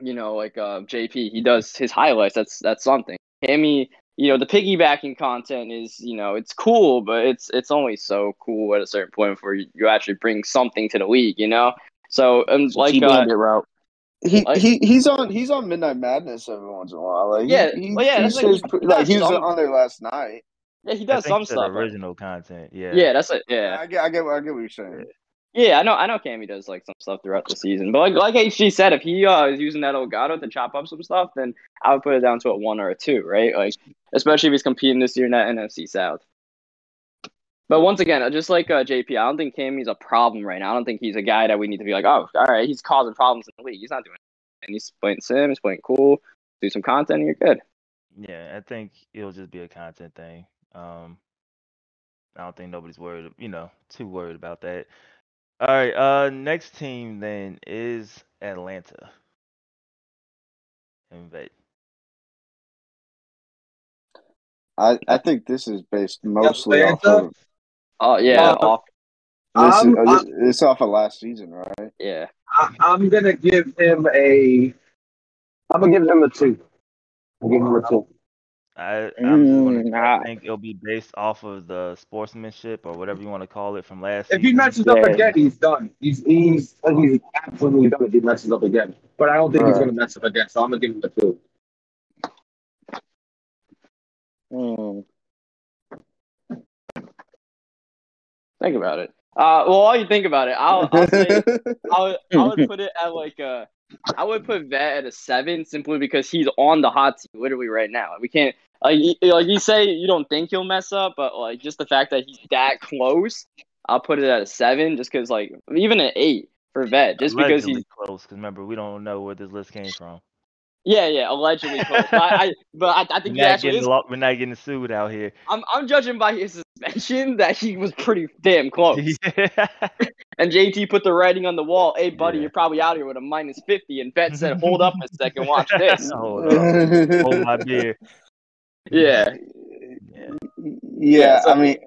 you know, like uh JP, he does his highlights. That's that's something. Cammy, you know, the piggybacking content is you know it's cool, but it's it's only so cool at a certain point before you, you actually bring something to the league. You know. So and like uh, route. He, Like- he he's on he's on Midnight Madness every once in a while. Like Yeah, he, well, yeah, he that's like- he like he was some- on there last night. yeah, he I does think some it's stuff. but- original content. Yeah. Yeah, that's it. Yeah, I get I get I get what you're saying. yeah. I know. I know. Cammy does like some stuff throughout the season, but like like HG said, if he uh, is using that Elgato to chop up some stuff, then I would put it down to a one or a two, right? Like especially if he's competing this year in that NFC South. But once again, uh, just like uh, JP, I don't think Cammy's a problem right now. I don't think he's a guy that we need to be like, oh, all right, he's causing problems in the league. He's not doing it. And he's playing sim, he's playing cool, do some content, and you're good. Yeah, I think it'll just be a content thing. Um, I don't think nobody's worried, you know, too worried about that. All right, uh, next team then is Atlanta. And vet. I, I think this is based mostly off of Oh yeah, Uh, off. this is, uh, I'm- this, it's off of last season, right? Yeah. I, I'm gonna give him a. I'm gonna give him a two. I'll give him a two. I I'm just gonna Mm, I think it'll be based off of the sportsmanship or whatever you want to call it from last If he season. messes up again, he's done. He's he's he's absolutely done if he messes up again. But I don't think he's Right. gonna mess up again, so I'm gonna give him a two. Hmm. Think about it. Uh, well, while you think about it, I'll, I'll say <laughs> I would, I would put it at like a, I would put Vet at a seven simply because he's on the hot seat literally right now. We can't like you, like you say you don't think he'll mess up, but like just the fact that he's that close, I'll put it at a seven just because like even an eight for Vet just because he's close. Because remember, we don't know where this list came from. Yeah yeah allegedly but I, but I, I We're think he not, actually getting is. lo- we're not getting sued out here. I'm I'm judging by his suspension that he was pretty damn close. <laughs> And JT put the writing on the wall. Hey, buddy, Yeah. you're probably out here with a minus 50. And Vet said, hold up a second, watch this. <laughs> Hold up. Hold my beer. Yeah. Yeah. yeah, Yeah, so- I mean,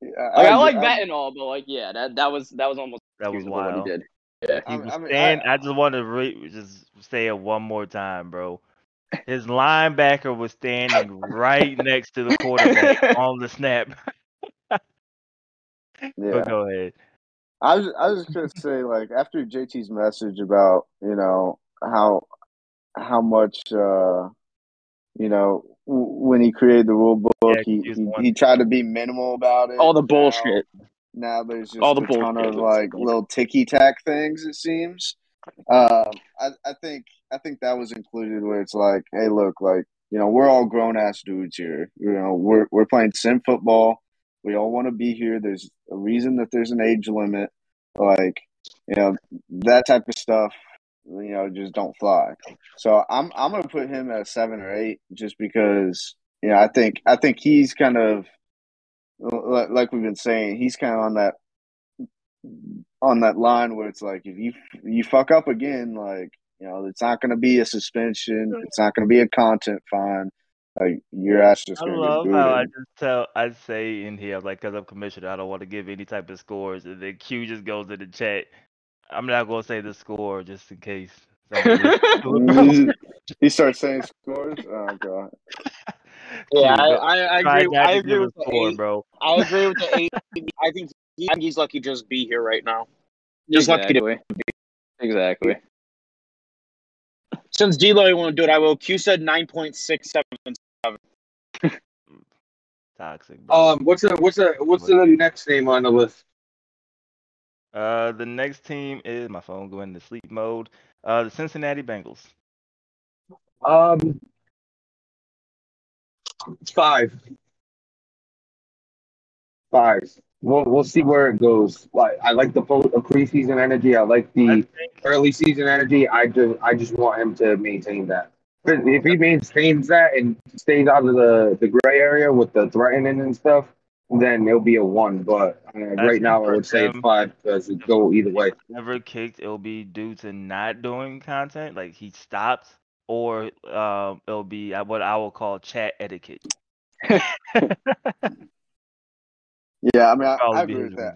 Like, I, like Vet and all, but like, yeah, that, that was that was almost That was excusable what wild. he did. I, He I was mean, stand, I- I, just want to re- just say it one more time, bro. His linebacker was standing right next to the quarterback <laughs> on the snap. <laughs> yeah. But go ahead. I was I was just gonna say like after JT's message about you know how how much uh you know w- when he created the rule book Yeah, he, he he tried to be minimal about it. all the bullshit. Now, there's just All the a ton of like little ticky tack things. It seems. Um, I I think I think that was included where it's like, hey, look, like you know we're all grown ass dudes here. You know we're we're playing sim football. We all want to be here. There's a reason that there's an age limit. Like, you know, that type of stuff, you know, just don't fly. So I'm I'm gonna put him at a seven or eight just because, you know, I think I think he's kind of like we've been saying, he's kind of on that on that line where it's like if you you fuck up again, like you know, it's not going to be a suspension. Mm-hmm. It's not going to be a content fine. Like your ass just I love how I just tell I say in here like because I'm commissioner I don't want to give any type of scores and then Q just goes in the chat. I'm not gonna say the score just in case. somebody listens to it, bro. he, he starts saying scores. Oh god. <laughs> Yeah, Q, I, don't- I, I agree. I agree give a with the score, eight. bro. I agree with the eight. <laughs> I think he, he's lucky to just be here right now. Just lucky to exactly. Exactly. Since D'Lo won't do it, I will. Q said nine point six seven. <laughs> Toxic. Bro. Um, what's the what's the what's the next name on the list? Uh, the next team is my phone going to sleep mode. Uh, the Cincinnati Bengals. Um, five. Five. We'll we'll see where it goes. Like I like the preseason energy. I like I the early season energy. I just I just want him to maintain that. If he maintains that and stays out of the, the gray area with the threatening and stuff, then it'll be a one. But uh, right now, I would say it's five because it go either way. never kicked, it'll be due to not doing content, like he stopped, or um, it'll be uh, what I will call chat etiquette. <laughs> Yeah, I mean, I, I agree with that.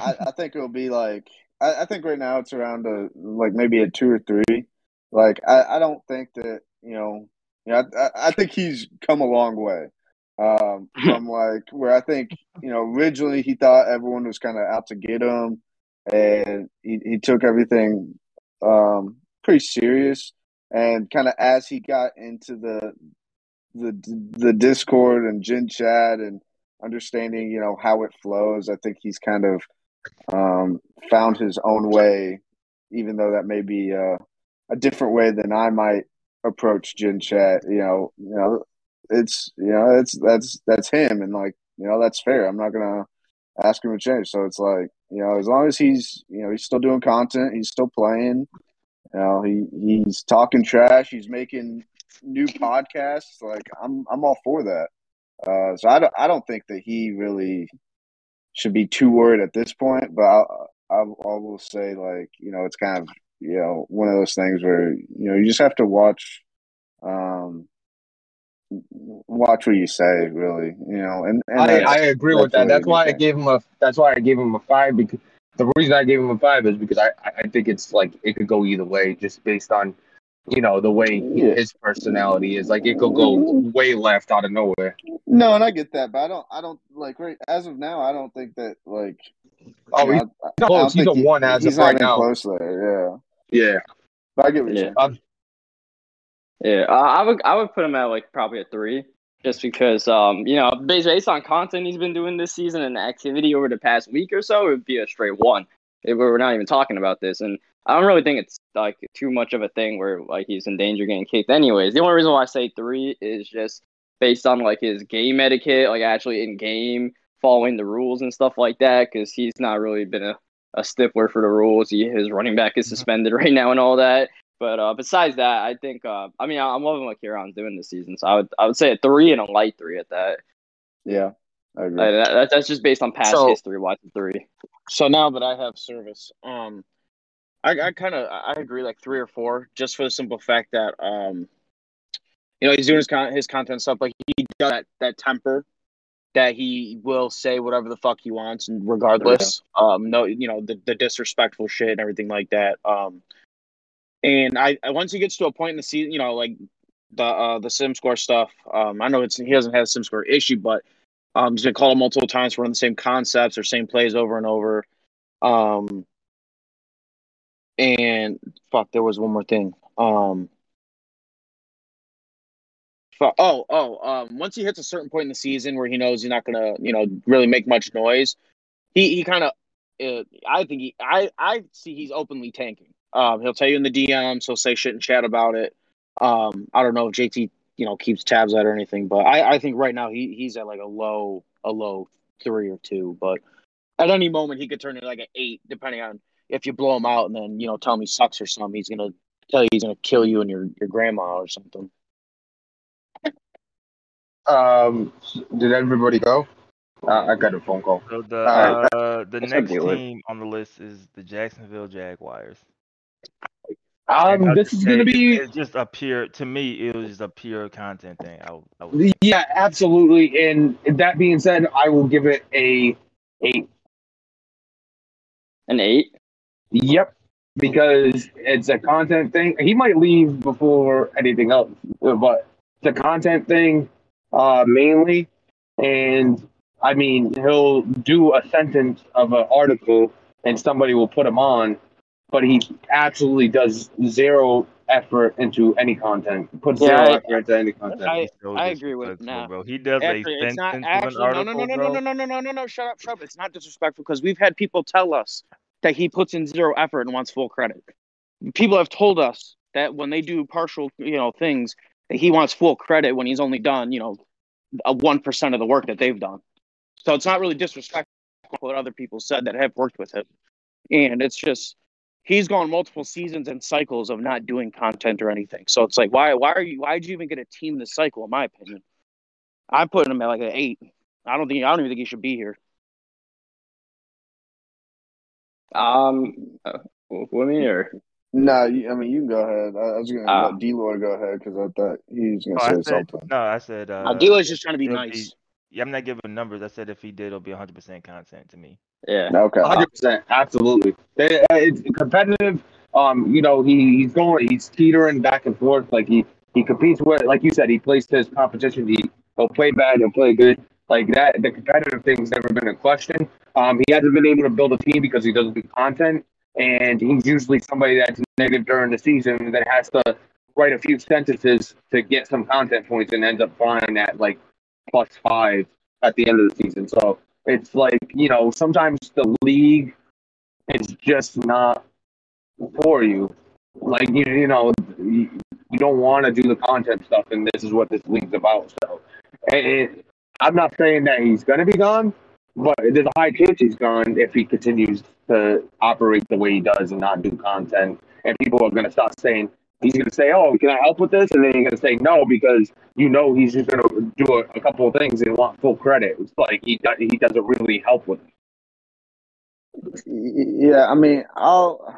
I, I think it'll be like I, I think right now it's around a like maybe a two or three. Like I, I don't think that you know you know I, I- I think he's come a long way um, <laughs> from like where I think you know originally he thought everyone was kind of out to get him, and he, he took everything um, pretty serious. And kind of as he got into the the the Discord and Gen Chat and understanding, you know, how it flows. I think he's kind of um, found his own way, even though that may be uh, a different way than I might approach Gen Chat. You know, you know, it's you know, it's that's that's him, and like you know, that's fair. I'm not gonna ask him to change. So it's like you know, as long as he's you know he's still doing content, he's still playing. You know, he he's talking trash. He's making new podcasts. Like I'm I'm all for that. Uh, so I don't I don't think that he really should be too worried at this point. But I I, I will say like you know it's kind of you know one of those things where you know you just have to watch um watch what you say really you know and, and I, I agree with that. that's That's the way why I gave him a. That's why I gave him a five because the reason I gave him a five is because I I I think it's like it could go either way just based on you know the way Yeah. his personality is. Like it could go way left out of nowhere. no and I get that but I don't I don't like right as of now I don't think that like Oh, you he's know, I- I don't close. He's think a one as he's of not right even now. close there yeah Yeah. but I get what you're Yeah. saying Um, Yeah, uh, I would I would put him at like probably a three, just because um you know based based on content he's been doing this season and activity over the past week or so, it would be a straight one. If we're not even talking about this, and I don't really think it's like too much of a thing where like he's in danger getting kicked. Anyways, the only reason why I say three is just based on like his game etiquette, like actually in game following the rules and stuff like that, because he's not really been a, a stickler for the rules. He, his running back is suspended <laughs> right now and all that. But uh, besides that, I think uh, I mean I'm loving what Kieran's doing this season, so I would I would say a three and a light three at that. yeah I agree Uh, that, that that's just based on past So- history. Why it's three? So now that I have service, um, I, I kind of I agree like three or four, just for the simple fact that um, you know, he's doing his con- his content stuff. Like he does that that temper that he will say whatever the fuck he wants, and regardless, um, no, you know, the, the disrespectful shit and everything like that. Um, and I, I once he gets to a point in the season, you know, like the uh the sim score stuff. Um, I know it's he doesn't have a sim score issue, but um, he's been called multiple times for the same concepts or same plays over and over. Um, and fuck, there was one more thing. Um, oh, oh, um, once he hits a certain point in the season where he knows he's not gonna, you know, really make much noise, he he kind of, uh, I think he, I I see he's openly tanking. Um, he'll tell you in the DMs, he'll say shit and chat about it. Um, I don't know if JT, you know, keeps tabs at or anything, but I I think right now he he's at like a low a low three or two, but at any moment he could turn it like an eight, depending on if you blow him out and then you know tell him he sucks or something. He's gonna tell you he's gonna kill you and your your grandma or something. um, did everybody go? Uh, I got a phone call. So the Alright. uh, the next team on the list is the Jacksonville Jaguars. Um, this is gonna be it's just a pure to me. It was just a pure content thing. I, I would yeah, absolutely. And that being said, I will give it a eight. An eight. Yep, because it's a content thing. He might leave before anything else, but it's a content thing uh, mainly. And I mean, he'll do a sentence of an article, and somebody will put him on, but he absolutely does zero effort into any content. Puts Yeah, zero I- effort into any content. I- He's I agree with- disrespectful, nah. bro. He does Actually, a it's not sentence of an actually no no no no no no no no no no shut up shut up. It's not disrespectful because we've had people tell us that he puts in zero effort and wants full credit. People have told us that when they do partial you know things that he wants full credit when he's only done you know a one percent of the work that they've done. So it's not really disrespectful what other people said that have worked with him, and it's just he's gone multiple seasons and cycles of not doing content or anything. So it's like why why are you why did you even get a team this cycle? In my opinion, I'm putting him at like an eight. I don't think I don't even think he should be here. Um, uh, with me or No, you, I mean you can go ahead. I, I was gonna Ah. let D Lloyd go ahead because I thought he was gonna Oh, I say said something. no. I said uh, Uh, D Lloyd's just trying to be it'll nice. Yeah, I'm not giving numbers. I said if he did, it'll be 100 percent content to me. yeah. Okay. hundred percent, absolutely. They, uh, it's competitive. Um, you know, he, he's going, he's teetering back and forth. Like he he competes with, like you said, he plays to his competition. He he'll play bad, he'll play good. Like that, the competitive thing's never been a question. Um, he hasn't been able to build a team because he doesn't do content, and he's usually somebody that's negative during the season that has to write a few sentences to get some content points and ends up flying at like plus five at the end of the season. So it's like you know sometimes the league is just not for you. Like you, you know, you, don't want to do the content stuff, and this is what this league's about. So, it, I'm not saying that he's going to be gone, but there's a high chance he's gone if he continues to operate the way he does and not do content. And people are going to start saying he's going to say, "Oh, can I help with this?" And then you're going to say no because you know he's just going to do a, a couple of things and want full credit. It's like he do- he doesn't really help with it. Yeah, I mean, I'll.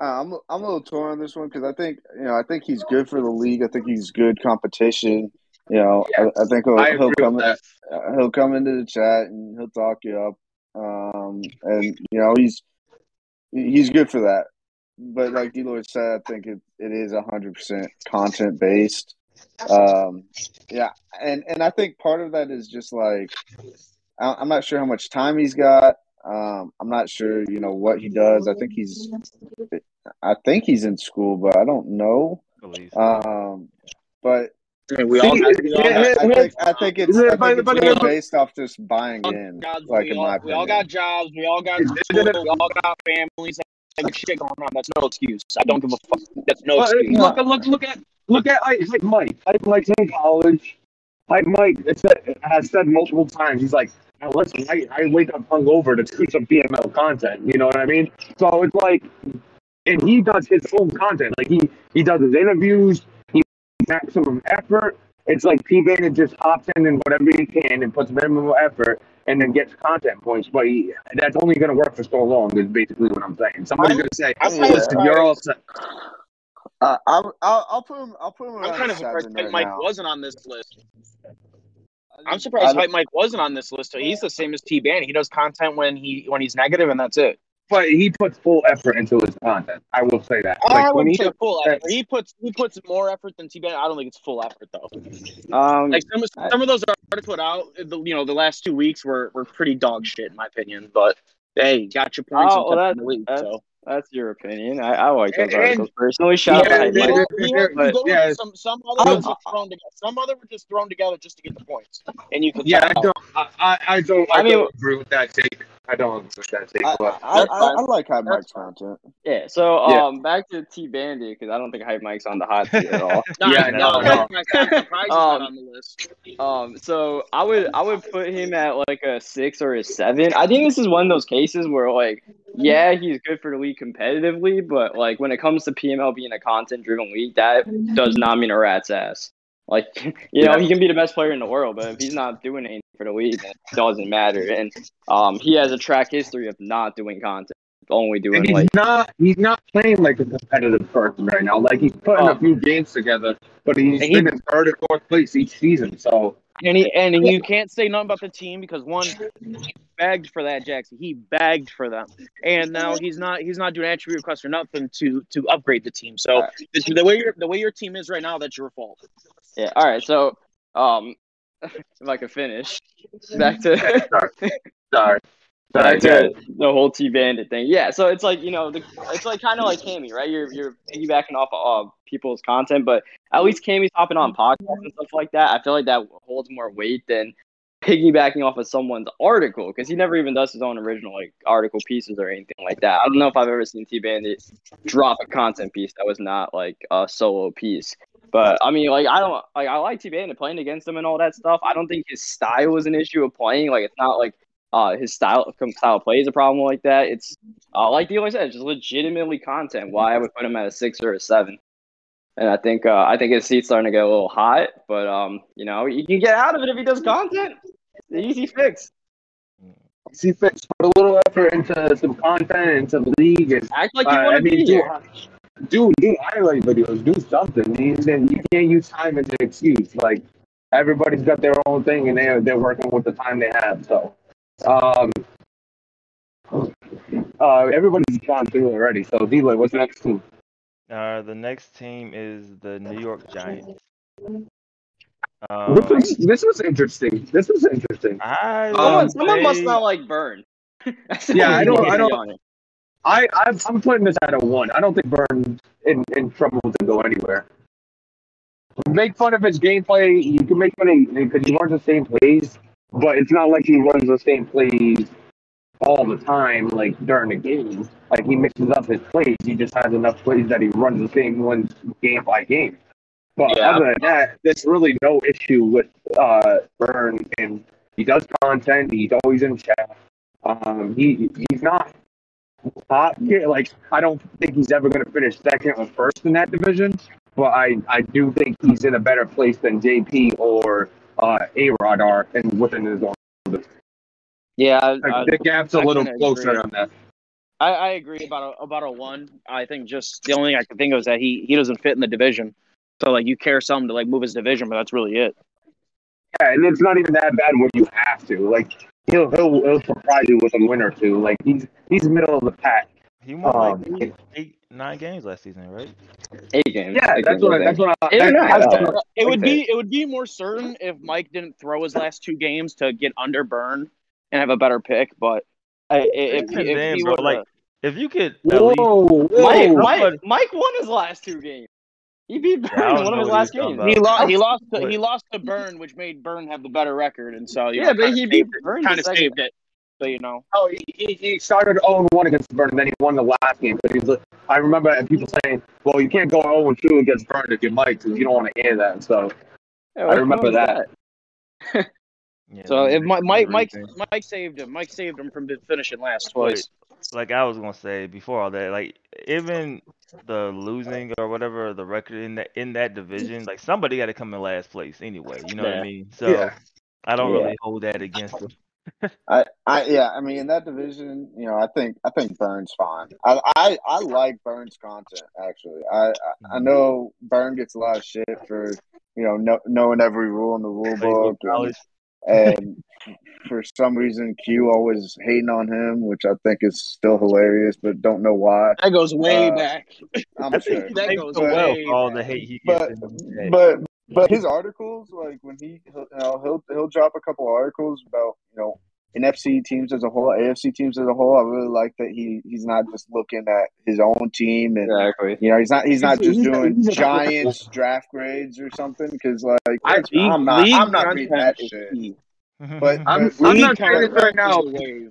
Uh, I'm I'm a little torn on this one because I think you know I think he's good for the league. I think he's good competition. You know, I, I think he'll, I he'll come that. uh, he'll come into the chat and he'll talk you up. Um, and you know he's he's good for that. But like D Lloyd said, I think it, it is hundred percent content based. Um, yeah, and and I think part of that is just like I- I'm not sure how much time he's got. Um, I'm not sure, you know, what he does. I think he's, I think he's in school, but I don't know. I believe. so. Um, but I we all we all yeah, I think I think it's, I think it's but- more but- based off just buying in. Like we, in all, my we all got jobs. We all got It- We all got families. Like shit going on. That's no excuse. I don't give a fuck. That's no But excuse. look, look, look at look at I- like Mike. I like Mike's in college. Like Mike has said, has said multiple times. He's like, "Now listen, I, I wake up hungover to do some PML content. You know what I mean? So it's like, and he does his own content. Like he he does his interviews. He maximum effort. It's like T Bandit just hops in and whatever he can and puts minimum effort and then gets content points. But he, that's only going to work for so long. Is basically what I'm saying. Somebody's going to say, I'm kind of "Listen, you're all set." Uh, I'll, I'll I'll put him I'll put him I'm kind of surprised right Mike now. wasn't on this list. I'm surprised Mike wasn't on this list. He's the same as T Ban. He does content when he when he's negative, and that's it. But he puts full effort into his content. I will say that. I Like when wouldn't he, say full effort. He puts he puts more effort than T Ban. I don't think it's full effort though. Um, Like some of- some of those articles put out, the, you know, the last two weeks were were pretty dog shit in my opinion. But hey, got your points. Oh, and well, kept the league, that's- so. that's your opinion. I, I like those And- articles personally. Shout Yeah, out to He Hype they- Mike. had- he they- had- you but- yeah. some some other Oh, ones were thrown together. Some other were just thrown together just to get the points, and you can. yeah, I don't, I, I, I don't, I, I mean- don't agree with that take. I don't agree with that take. I, But I, That's I. I like Hype Mike's content. Yeah. So Yeah. um, back to T Bandit because I don't think Hype Mike's on the hot seat at all. <laughs> No, Yeah, no, no, no. no. I'm surprised he's not Um, on the list. Um, so I would I would put him at like a six or a seven. I think this is one of those cases where like, yeah, he's good for the league competitively, but like when it comes to PML being a content driven league, that does not mean a rat's ass. Like, <laughs> you know, Yeah. he can be the best player in the world, but if he's not doing anything for the league, it doesn't matter. And um, he has a track history of not doing content, only doing And he's like not he's not playing like a competitive person right now. Like he's putting Oh. a few games together, but he's he- been in third or fourth place each season. So And he and you can't say nothing about the team because one he begged for that Jackson. He begged for them, and now he's not he's not doing attribute requests or nothing to to upgrade the team. So the, the way your the way your team is right now, that's your fault. yeah. All right, so um, <laughs> if I could finish <laughs> <laughs> back to sorry. back Sorry, to the whole T Bandit thing. Yeah, so it's like you know, the, it's like kind of like Cammy, right? You're you're piggybacking off of uh, people's content, but at least Cammy's hopping on podcasts and stuff like that. I feel like that holds more weight than piggybacking off of someone's article because he never even does his own original like article pieces or anything like that. I don't know if I've ever seen T Bandit drop a content piece that was not like a solo piece. But I mean, like I don't like I like T Bandit playing against him and all that stuff. I don't think his style was an issue of playing. Like it's not like uh, his style style of play is a problem like that. It's uh, like D Lloyd said, it's just legitimately content. Why I would put him at a six or a seven. And I think uh, I think his seat's starting to get a little hot, but um, you know, you can get out of it if he does content. It's an easy fix. Easy fix put a little effort into some content into the league and Act like you uh, want I to mean be here. Do do highlight videos, do something. You, then you can't use time as an excuse. Like everybody's got their own thing and they're they're working with the time they have. So um uh everybody's gone through already. So D what's the next team? Uh, the next team is the New York Giants. this Um, was this was interesting. This was interesting. I Someone, would someone must not like Burn. <laughs> Yeah, I don't- thing I don't- I, I'm, I'm putting this at a one. I don't think Burns in, in trouble to go anywhere. Make fun of his gameplay. You can make fun of because he runs the same plays, but it's not like he runs the same plays all the time, like during the game. Like he mixes up his plays. He just has enough plays that he runs the same ones game by game. But Yeah. other than that, there's really no issue with uh, Burn, and he does content. He's always in chat. Um, he he's not top. Like I don't think he's ever going to finish second or first in that division. But I, I do think he's in a better place than JP or uh, A Rod are, and within his own. Yeah, I, I, the gap's a I little closer agree. on that. I, I agree about a, about a one. I think just the only thing I can think of is that he he doesn't fit in the division. So like you care some to like move his division, but that's really it. Yeah, and it's not even that bad when you have to. Like he'll he'll, he'll surprise you with a win or two. Like he's he's middle of the pack. He won Um, like eight, eight, nine games last season, right? eight games. Yeah, Eight that's games, what I I, think. that's what I. Eight or that- nine, that's what- It would be it would be more certain if Mike didn't throw his last two games to get under burn and have a better pick. But I, i- if, Even if then, he bro, like, If you could at least Whoa, whoa. Mike, Mike, Mike won his last two games. He beat Burn don't in one of his last games. he lost he lost to, he lost to Burn, which made Burn have the better record, and so Yeah, know, but he beat saved Burn kind of second- saved it. So you know, Oh, he, he, he started 0 1 against Burn, and then he won the last game. But he's, I remember people saying, "Well, you can't go 0 2 against Burn if you're Mike, because you don't want to hear that." So Yeah, I remember was that. <laughs> Yeah, so if mean, Mike Mike Mike. Mike saved him, Mike saved him from finishing last twice. like I was gonna say before all that, like even the losing or whatever the record in that in that division, like somebody got to come in last place anyway. You know what I mean? So Yeah. I don't Yeah. really hold that against them. <laughs> I, I, yeah, I mean, in that division, you know, I think, I think Burns fine. I, I, I like Burns content actually. I, I, I mm-hmm. know Burn gets a lot of shit for, you know, know, knowing every rule in the rule book, and, College. And for some reason, Q always hating on him, which I think is still hilarious, but don't know why. That goes way Uh, back. I'm <laughs> sure. think That goes so well way for all the hate he gets. but in the chat. but but his articles like when he he'll, you know, he'll he'll drop a couple articles about you know NFC teams as a whole, AFC teams as a whole. I really like that he he's not just looking at his own team and Exactly. you know he's not he's not He's- just he's doing he's Giants draft grades or something because like I, I'm not I'm not reading that shit. key. But I'm, but, I'm not saying this right now. wave.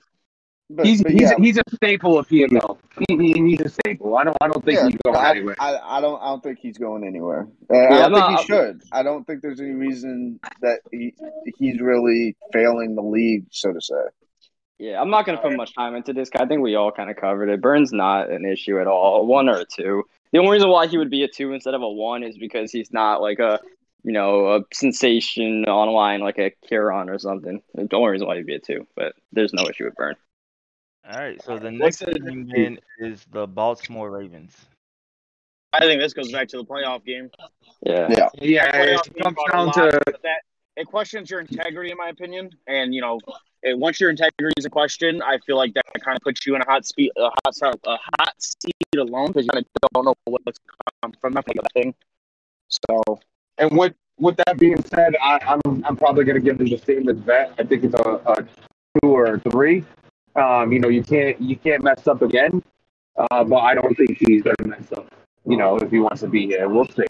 But, He's but he's, yeah, he's a staple of PML. He, he, he's a staple. I don't I don't think yeah, he's going I, anywhere. I, I don't I don't think he's going anywhere. Uh, Yeah, I don't I'm think not- he should. I don't think there's any reason that he he's really failing the league, so to say. Yeah, I'm not gonna put much time into this. I think we all kind of covered it. Burns not an issue at all. A one or a two. The only reason why he would be a two instead of a one is because he's not like a you know, a sensation online like a Kieran or something. The only reason why he'd be a two, but there's no issue with Burn. All right, so the next the- team then is the Baltimore Ravens. I think this goes back to the playoff game. Yeah. Yeah. Yeah, it comes down lot, to that it questions your integrity, in my opinion. And you know, it, once your integrity is a question, I feel like that kind of puts you in a hot seat, a hot, a hot seat alone because you kind of don't know what's come from that thing. So And with with that being said, I, I'm I'm probably gonna give them the same as vet. I think it's a, a two or a three. Um, you know, you can't you can't mess up again. Uh, but I don't think he's gonna mess up. You know, if he wants to be here, we'll see.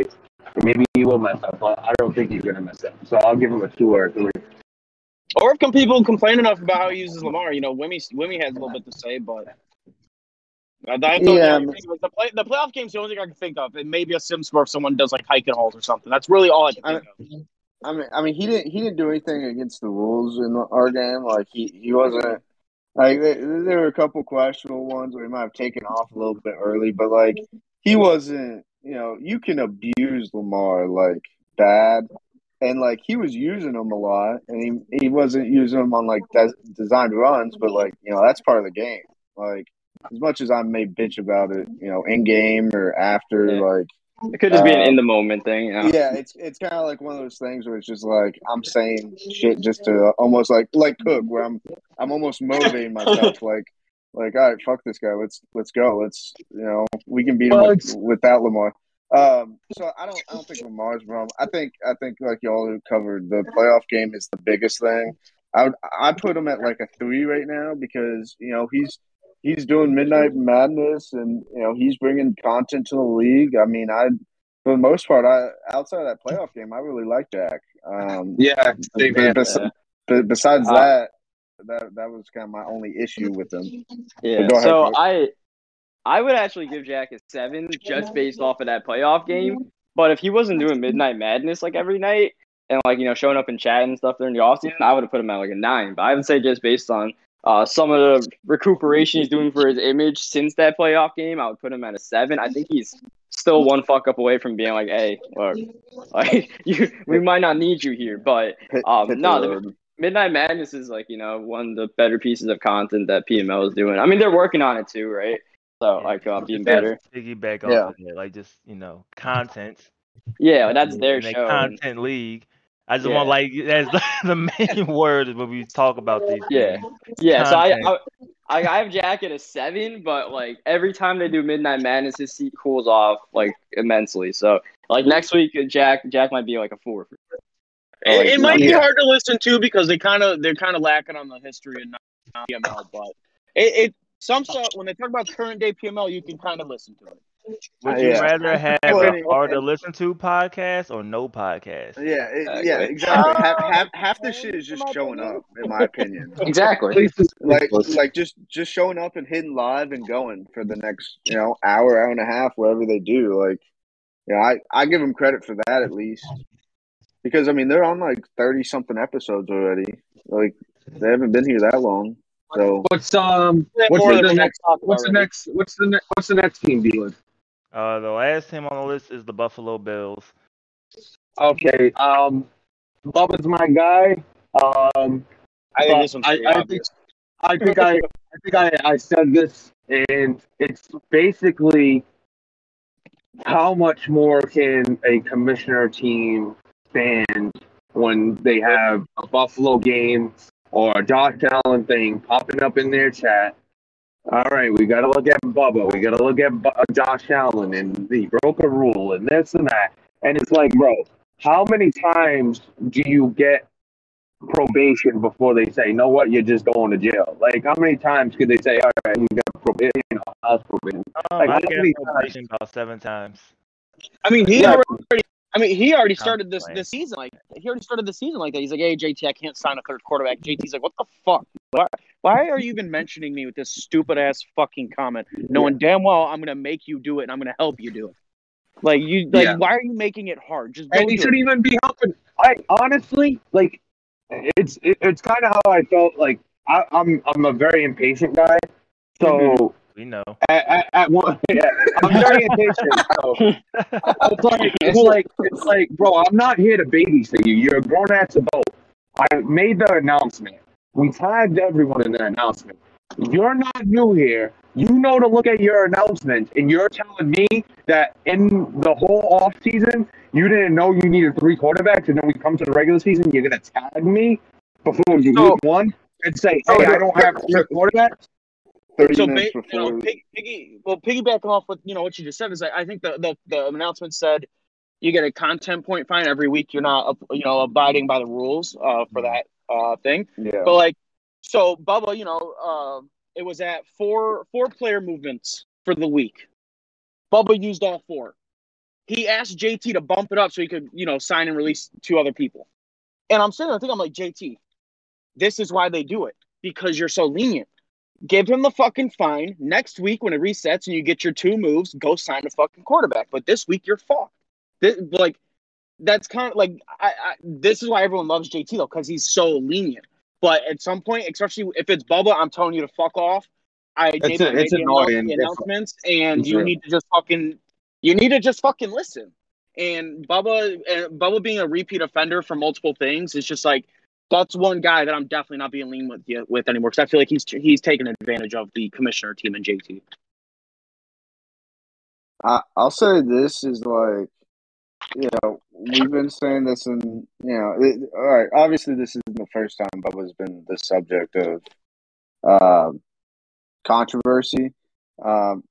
Maybe he will mess up, but I don't think he's gonna mess up. So I'll give him a two or a three. Or if come people complain enough about how he uses Lamar, you know, Wimmy Wimmy has a little bit to say, but I, I thought Yeah, the, the play the playoff game's the only thing I can think of. It may be a sim sport if someone does like hike and halls or something. That's really all I can think of. I mean, I mean, he didn't. He didn't do anything against the Wolves in our game. Like he, he wasn't. Like there, were a couple questionable ones where he might have taken off a little bit early, but like he wasn't. You know, you can abuse Lamar like bad, and like he was using him a lot, and he he wasn't using them on like des- designed runs, but like you know that's part of the game. Like as much as I may bitch about it, you know, in game or after, Yeah. like. It could just be an Uh, in the moment thing. You know? Yeah, it's it's kind of like one of those things where it's just like I'm saying shit just to almost like like Cook, where I'm I'm almost motivating myself, <laughs> like like all right, fuck this guy, let's let's go, let's you know we can beat him with, without Lamar. Um, so I don't I don't think Lamar's wrong. I think I think like y'all who covered the playoff game is the biggest thing. I would I put him at like a three right now because you know he's he's doing Midnight Madness and you know he's bringing content to the league. I mean I for the most part, I outside of that playoff game, I really like Jack. Um, <laughs> Yeah, but, bes- but besides Uh, that, that that was kind of my only issue with him. Yeah. Ahead, so Coach. I I would actually give Jack a seven just based off of that playoff game. But if he wasn't doing Midnight Madness like every night and like, you know, showing up in chat and stuff during the offseason, I would have put him at like a nine. But I would say just based on uh, some of the recuperation he's doing for his image since that playoff game, I would put him at a seven. I think he's still one fuck up away from being like, hey, look, like <laughs> you we might not need you here, but Um, <laughs> no, the- Midnight Madness is like, you know, one of the better pieces of content that PML is doing. I mean, they're working on it too, right? So, Yeah. like, uh, being better. Piggyback Yeah. off of that, like just you know, content. Yeah, that's their in show. content league. I just Yeah. want like that's the, <laughs> the main <laughs> word when we talk about these. Yeah. things. Yeah, so I, I, I I have Jack at a seven, but like every time they do Midnight Madness, his seat cools off like immensely. So, like next week, Jack Jack might be like a four. For sure. It, Like, it might be hard to listen to because they kind of they're kind of lacking on the history and not PML, but it, it some stuff when they talk about current day PML, you can kind of listen to it. Would Uh, you yeah. rather have <laughs> Well, a hard to listen to podcast or no podcast? Yeah, it, Exactly. yeah, exactly. half, half half the shit is just showing up, in my opinion. <laughs> Exactly. Like like just just showing up and hitting live and going for the next you know hour, hour and a half, whatever they do. Like, yeah, I I give them credit for that at least. Because I mean they're on like thirty something episodes already. Like they haven't been here that long. So What's um what's More the than next what's the next what's the next what's the next team dealing? Uh, the last team on the list is the Buffalo Bills. Okay, um Bubba's my guy. Um I think this one's I- I obvious. I think I, I think I, I said this, and it's basically how much more can a commissioner team stand when they have a Buffalo game or a Josh Allen thing popping up in their chat? All right, we got to look at Bubba. We got to look at Bu- uh, Josh Allen, and he broke a rule, and this and that. And it's like, bro, how many times do you get probation before they say, you know what, you're just going to jail? Like, how many times could they say, all right, you got probation, you know, house probation? Um, Like, I how got many probation about seven times. I mean, he Yeah. already. I mean, he already started this this season like he already started the season like that. He's like, "Hey, JT, I can't sign a third quarterback." JT's like, "What the fuck? Why, why are you even mentioning me with this stupid ass fucking comment, knowing damn well I'm gonna make you do it and I'm gonna help you do it? Like you, like, Yeah. why are you making it hard? Just go And he do should it. even be helping. I honestly, like, it's it, it's kind of how I felt. Like, I, I'm I'm a very impatient guy, so mm-hmm. We know. at, at, at one. <laughs> Yeah, I'm very impatient. So <laughs> it's like it's like it's like, bro, I'm not here to babysit you. You're a grown ass adult. I made the announcement. We tagged everyone in the announcement. You're not new here. You know to look at your announcement, and you're telling me that in the whole off season you didn't know you needed three quarterbacks, and then we come to the regular season, you're gonna tag me before you So- week one and say, Oh, "Hey, I don't have three quarterbacks." Thirty so ba- you know, pig, piggy, well, piggybacking off what you know what you just said is I, I think the, the the announcement said you get a content point fine every week. You're not you know abiding by the rules uh, for that uh, thing. yeah. But like, so Bubba, you know, uh, it was at four four player movements for the week. Bubba used all four. He asked JT to bump it up so he could, you know, sign and release two other people. And I'm sitting there thinking, I'm like, JT, this is why they do it because you're so lenient. Give him the fucking fine. Next week, when it resets and you get your two moves, go sign a fucking quarterback. But this week, you're fucked. This, like, that's kind of like I, I. This is why everyone loves JT though, because he's so lenient. But at some point, especially if it's Bubba, I'm telling you to fuck off. I It's maybe a- I it's annoying the if- announcements, and you Sure. need to just fucking you need to just fucking listen. And Bubba, and Bubba being a repeat offender for multiple things is just like that's one guy that I'm definitely not being lean with with anymore because I feel like he's he's taken advantage of the commissioner team and JT. I, I'll say this is like, you know, we've been saying this, and you know, it, all right. Obviously, this isn't the first time Bubba's been the subject of um, controversy. Um,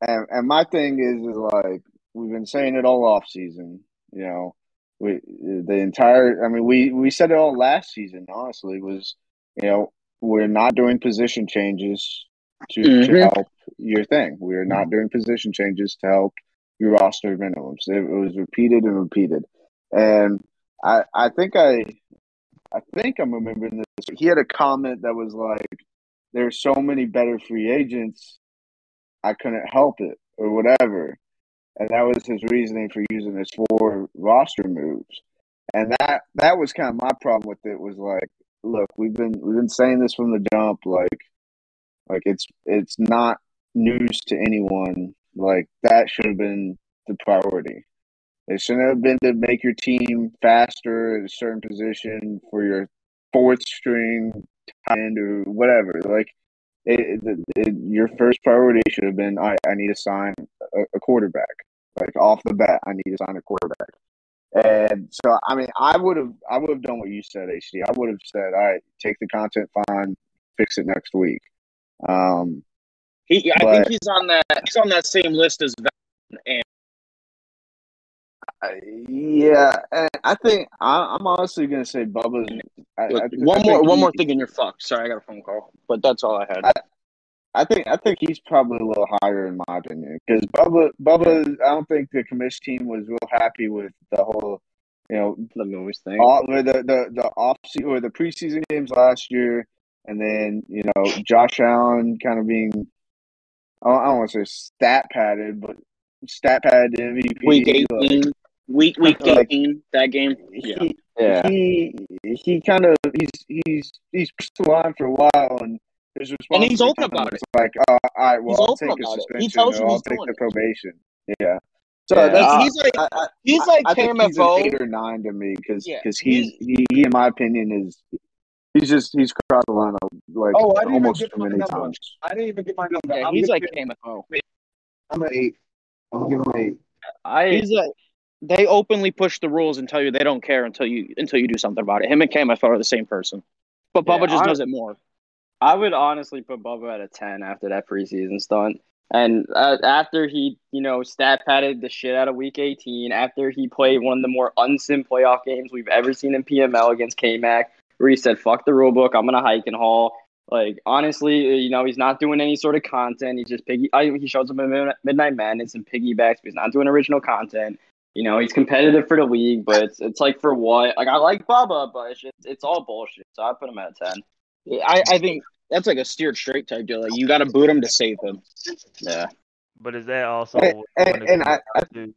and and my thing is, is like we've been saying it all off season. You know, we the entire. I mean, we we said it all last season. Honestly, was you know we're not doing position changes to to Mhm. help your thing. We're not doing position changes to help your roster minimums. It, was repeated and repeated, and I I think I I think I'm remembering this. He had a comment that was like, "There's so many better free agents, I couldn't help it, or whatever," and that was his reasoning for using his four roster moves. And that that was kind of my problem with it. Was like, look, we've been we've been saying this from the jump, like like it's it's not news to anyone. Like that should have been the priority. It shouldn't have been to make your team faster at a certain position for your fourth string tight end or whatever. Like it, it, it, your first priority should have been I, I need to sign a, a quarterback. Like off the bat, I need to sign a quarterback. And so, I mean, I would have, I would have done what you said, HD. I would have said, all right, take the content fine, fix it next week. Um, He, I But- think he's on that he's on that same list as Val and I- yeah, and I think I, I'm honestly gonna say Bubba's. I, Look, I one more one he- more thing and you're fucked. Sorry, I got a phone call, but that's all I had. I- I think I think he's probably a little higher in my opinion because Bubba Bubba. I don't think the commission team was real happy with the whole, you know, The moves thing. all with the the the off or the preseason games last year, and then you know Josh Allen kind of being, I don't, want to say stat padded, but stat pad MVP. week like, eighteen, week week Like- eighteen, that game. Yeah, he, Yeah. he he kind of he's he's he's pushed the line for a while and his response And he's to open about was like oh, all right well He's I'll take a about it. He suspension tells or I'll he's take doing the it. probation yeah so Yeah, that's He- he's like I, I, he's like I think he's an eight or nine to me because Yeah, he's he's- he, he in my opinion is he's just he's crossed the line like Oh, I didn't even almost get too many number. times I didn't even get my number. Yeah, I'm he's like give- KMFO. I'm an eight. I'm giving him an eight. I He's like they openly push the rules and tell you they don't care until you until you do something about it. Him and KMFO are the same person, but Yeah, Bubba just I- does it more. I would honestly put Bubba at a 10 after that preseason stunt. And uh, after he, you know, stat padded the shit out of week 18, after he played one of the more unsim playoff games we've ever seen in PML against KMAC, where he said, fuck the rule book, I'm going to hike and haul. Like, honestly, uh, you know, he's not doing any sort of content. He just piggy, I, he shows up in Mid- Midnight Madness and piggybacks, but he's not doing original content. You know, he's competitive for the league, but it's, it's like for what? Like, I like Bubba, but it's, just, it's all bullshit. So I put him at a 10. I, I think that's like a steered straight type deal. Like you got to boot him to save him. Yeah. But is that also And- and- and I- I-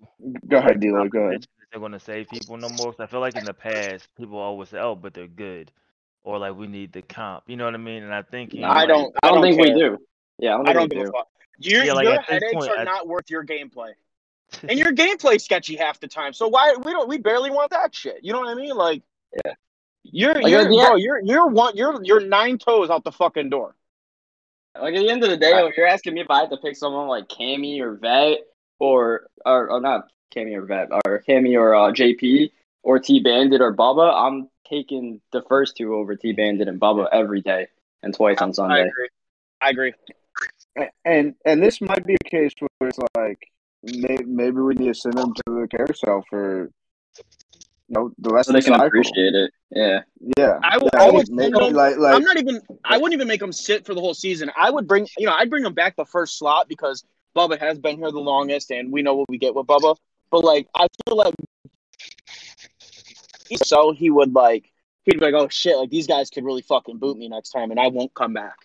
go ahead D'Lo go ahead competition that They're going to save people no more. 'Cause I feel like in the past, people always say, "Oh, but they're good," or like we need the comp. You know what I mean? And I think he, I like, don't. I don't, think care. we do. Yeah, I don't I think don't we give a fuck. Your, Yeah, like, your headaches point, are I- not worth your gameplay. <laughs> and your gameplay sketchy half the time. So why we don't we barely want that shit. You know what I mean? Like Yeah. You're Like, you're at the bro, you're you're one you're you're nine toes out the fucking door. Like at the end of the day, if you're asking me if I had to pick someone like Cammy or Vet or or, or not Cammy or Vet or Cammy or uh, JP or T Bandit or Bubba, I'm taking the first two over T Bandit and Bubba every day and twice on Sunday. I Sunday. agree. I agree. And and this might be a case where it's like may, maybe we need to send them to the carousel for you know the rest So they of the can cycle. appreciate it. Yeah. Yeah, I would- yeah, I would maybe, send them- like like I'm not even. I wouldn't even make them sit for the whole season. I would bring, you know, I'd bring them back the first slot because Bubba has been here the longest, and we know what we get with Bubba. But like, I feel like so he would like he'd be like, "Oh shit! Like these guys could really fucking boot me next time, and I won't come back."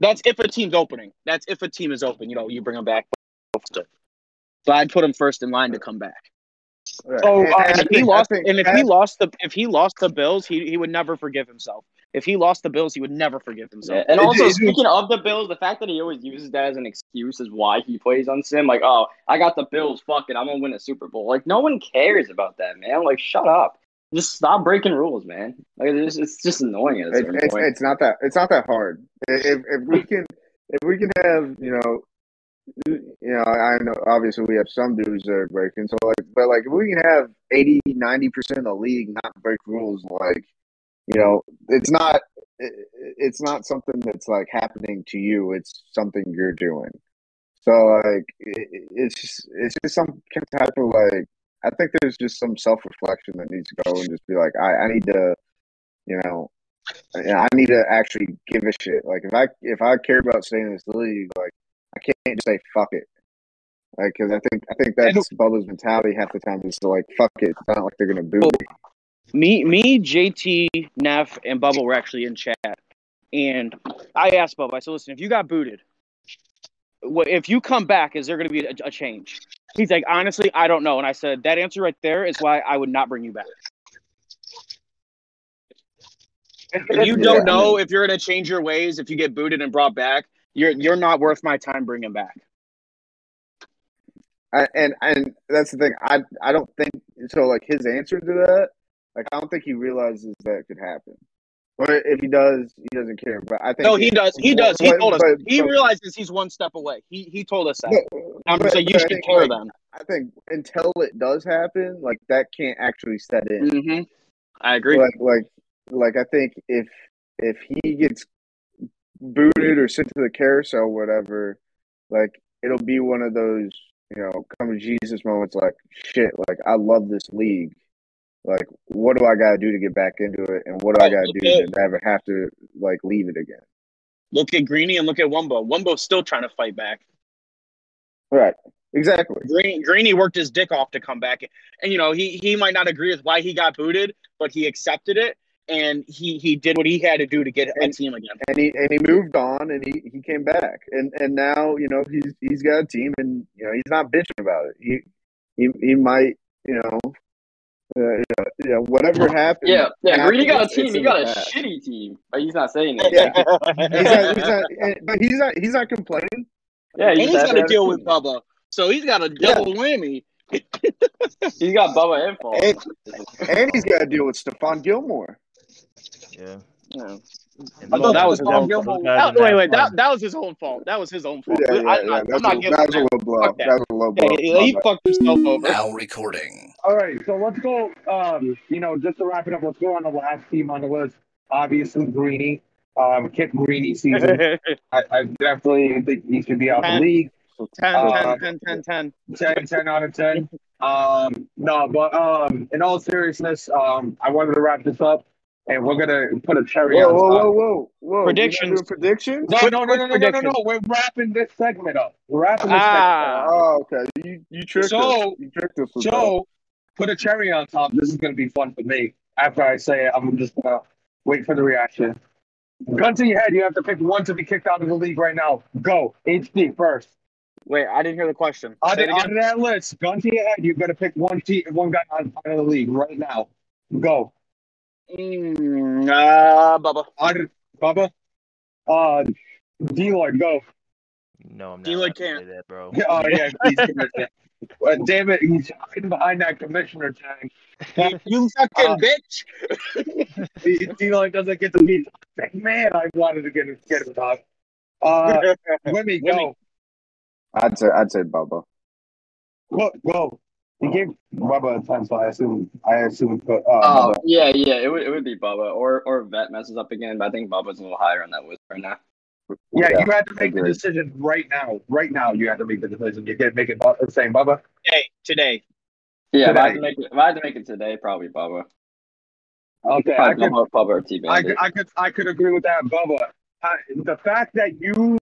That's if a team's opening. That's if a team is open. You know, you bring them back. So I'd put him first in line to come back. Right. Oh, And- uh, and And if he think- lost, think and if he lost the if he lost the Bills, he he would never forgive himself. If he lost the Bills, he would never forgive himself. Yeah. And It- also, it- speaking of the Bills, the fact that he always uses that as an excuse is why he plays on Sim. Like, oh, I got the Bills. Fuck it, I'm gonna win a Super Bowl. Like, no one cares about that, man. Like, shut up. Just stop breaking rules, man. Like, it's, it's just annoying at a It's, it's, point. it's not that it's not that hard. If if we can if we can have you know you know I know obviously we have some dudes that are breaking so like but like if we can have 80 90 percent of the league not break rules like you know it's not it- it's not something that's like happening to you it's something you're doing so like it, it's just it's just some type of like I think there's just some self reflection that needs to go and just be like I I need to you know I need to actually give a shit. Like if I if I care about staying in this league, like I can't just say fuck it. Like because I think I think that's Bubba's mentality half the time is to like fuck it. It's not like they're gonna boo me. Me, me, JT, Neff, and Bubba were actually in chat, and I asked Bubba. I said, "Listen, if you got booted, what if you come back? Is there going to be a, a change?" He's like, "Honestly, I don't know." And I said, "That answer right there is why I would not bring you back. If you don't I know if you're going to change your ways, if you get booted and brought back, you're you're not worth my time bringing back." I, and and that's the thing. I I don't think so. Like his answer to that, like I don't think he realizes that could happen. Or if he does, he doesn't care. But I think No, he does. He does. He But- told us. but- He but- realizes he's one step away. He he told us that. but- I'm just like, you should think, care like, then. I think until it does happen, like that can't actually set in. hmm I agree. like like like I think if if he gets booted or sent to the carousel whatever, like it'll be one of those, you know, come to Jesus moments like shit, like I love this league. Like what do I gotta do to get back into it and what do I gotta do at- to never have to like leave it again? Look at Greeny and look at Wumbo. Wumbo's still trying to fight back. Right. Exactly. Green, Greeny worked his dick off to come back, and you know he he might not agree with why he got booted, but he accepted it, and he he did what he had to do to get a And- team again. And he and he moved on and he, he came back. And and now, you know, he's he's got a team and you know, he's not bitching about it. He he he might, you know, uh, you know, whatever happened. Yeah, yeah. happened, Greedy got a team. He got a past. shitty team, but he's not saying that. Yeah. <laughs> He's not, he's not, but he's not. He's not complaining. Yeah, and he's he's had got to deal with Bubba, so he's got a Yeah. double whammy. He's got Bubba and Paul. And, and he's got to deal with Stephon Gilmore. Yeah. Yeah. And Although that was guys- Paul those Gilmore. guys That, wait, wait, that that was his own fault. That was his own fault. Yeah, I, yeah, I, yeah. I'm That's, not a, giving that was a him low blow. That. That was a low blow. that. He, he fucked himself over. Now recording. All right, so let's go. Um, you know, just to wrap it up, let's go on the last team on the list. Obviously, Greeny. Um, Kip Greeny season. <laughs> I, I definitely think he should be out of the league. 10, Uh, 10, 10, 10. 10, 10 out of 10. Um, no, but um, in all seriousness, um, I wanted to wrap this up, and we're gonna put a cherry Whoa, on whoa, top. whoa, whoa, whoa! Predictions. We gotta do predictions. No, Quick- no, no, no, no, no, no, no. We're wrapping this segment up. We're wrapping this Ah. Segment up. Oh, okay. You you tricked So- us. You tricked us. with segment up. So, put a cherry on top. This is gonna be fun for me. After I say it, I'm just gonna wait for the reaction. Gun to your head. You have to pick one to be kicked out of the league right now. Go. HD first. Wait, I didn't hear the question. Out Say of, it out of that list, gun to your head, you're gonna pick one te- one guy out out of the league right now. Go. Mm, uh, Bubba. Out of, Bubba. Uh, D Lloyd, go. No, I'm not. D-Lloyd allowed to can't. say that, bro. <laughs> Oh yeah, he's commissioner. Uh, damn it, he's hiding behind that commissioner tag. <laughs> You fucking Uh, bitch. He- D-Line doesn't get the beat. Man, I wanted to get him, get him dog. Uh, <laughs> let me go. I'd say I'd say Bubba. Go, go. He gave Bubba a ten, so I assume I assume put uh, Oh Bubba. yeah, yeah. It would it would be Bubba or or Vet messes up again, but I think Bubba's a little higher on that list right now. Yeah, Yeah, you had to make the decision right now. Right now, you have to make the decision. You can't make it the same Bubba. Hey, today. Yeah, if I had Today. to make it, if I had to make it today, probably Bubba. Okay, I Probably could, Bubba, Bubba or T I could, I could, I could agree with that, Bubba. I, the fact that you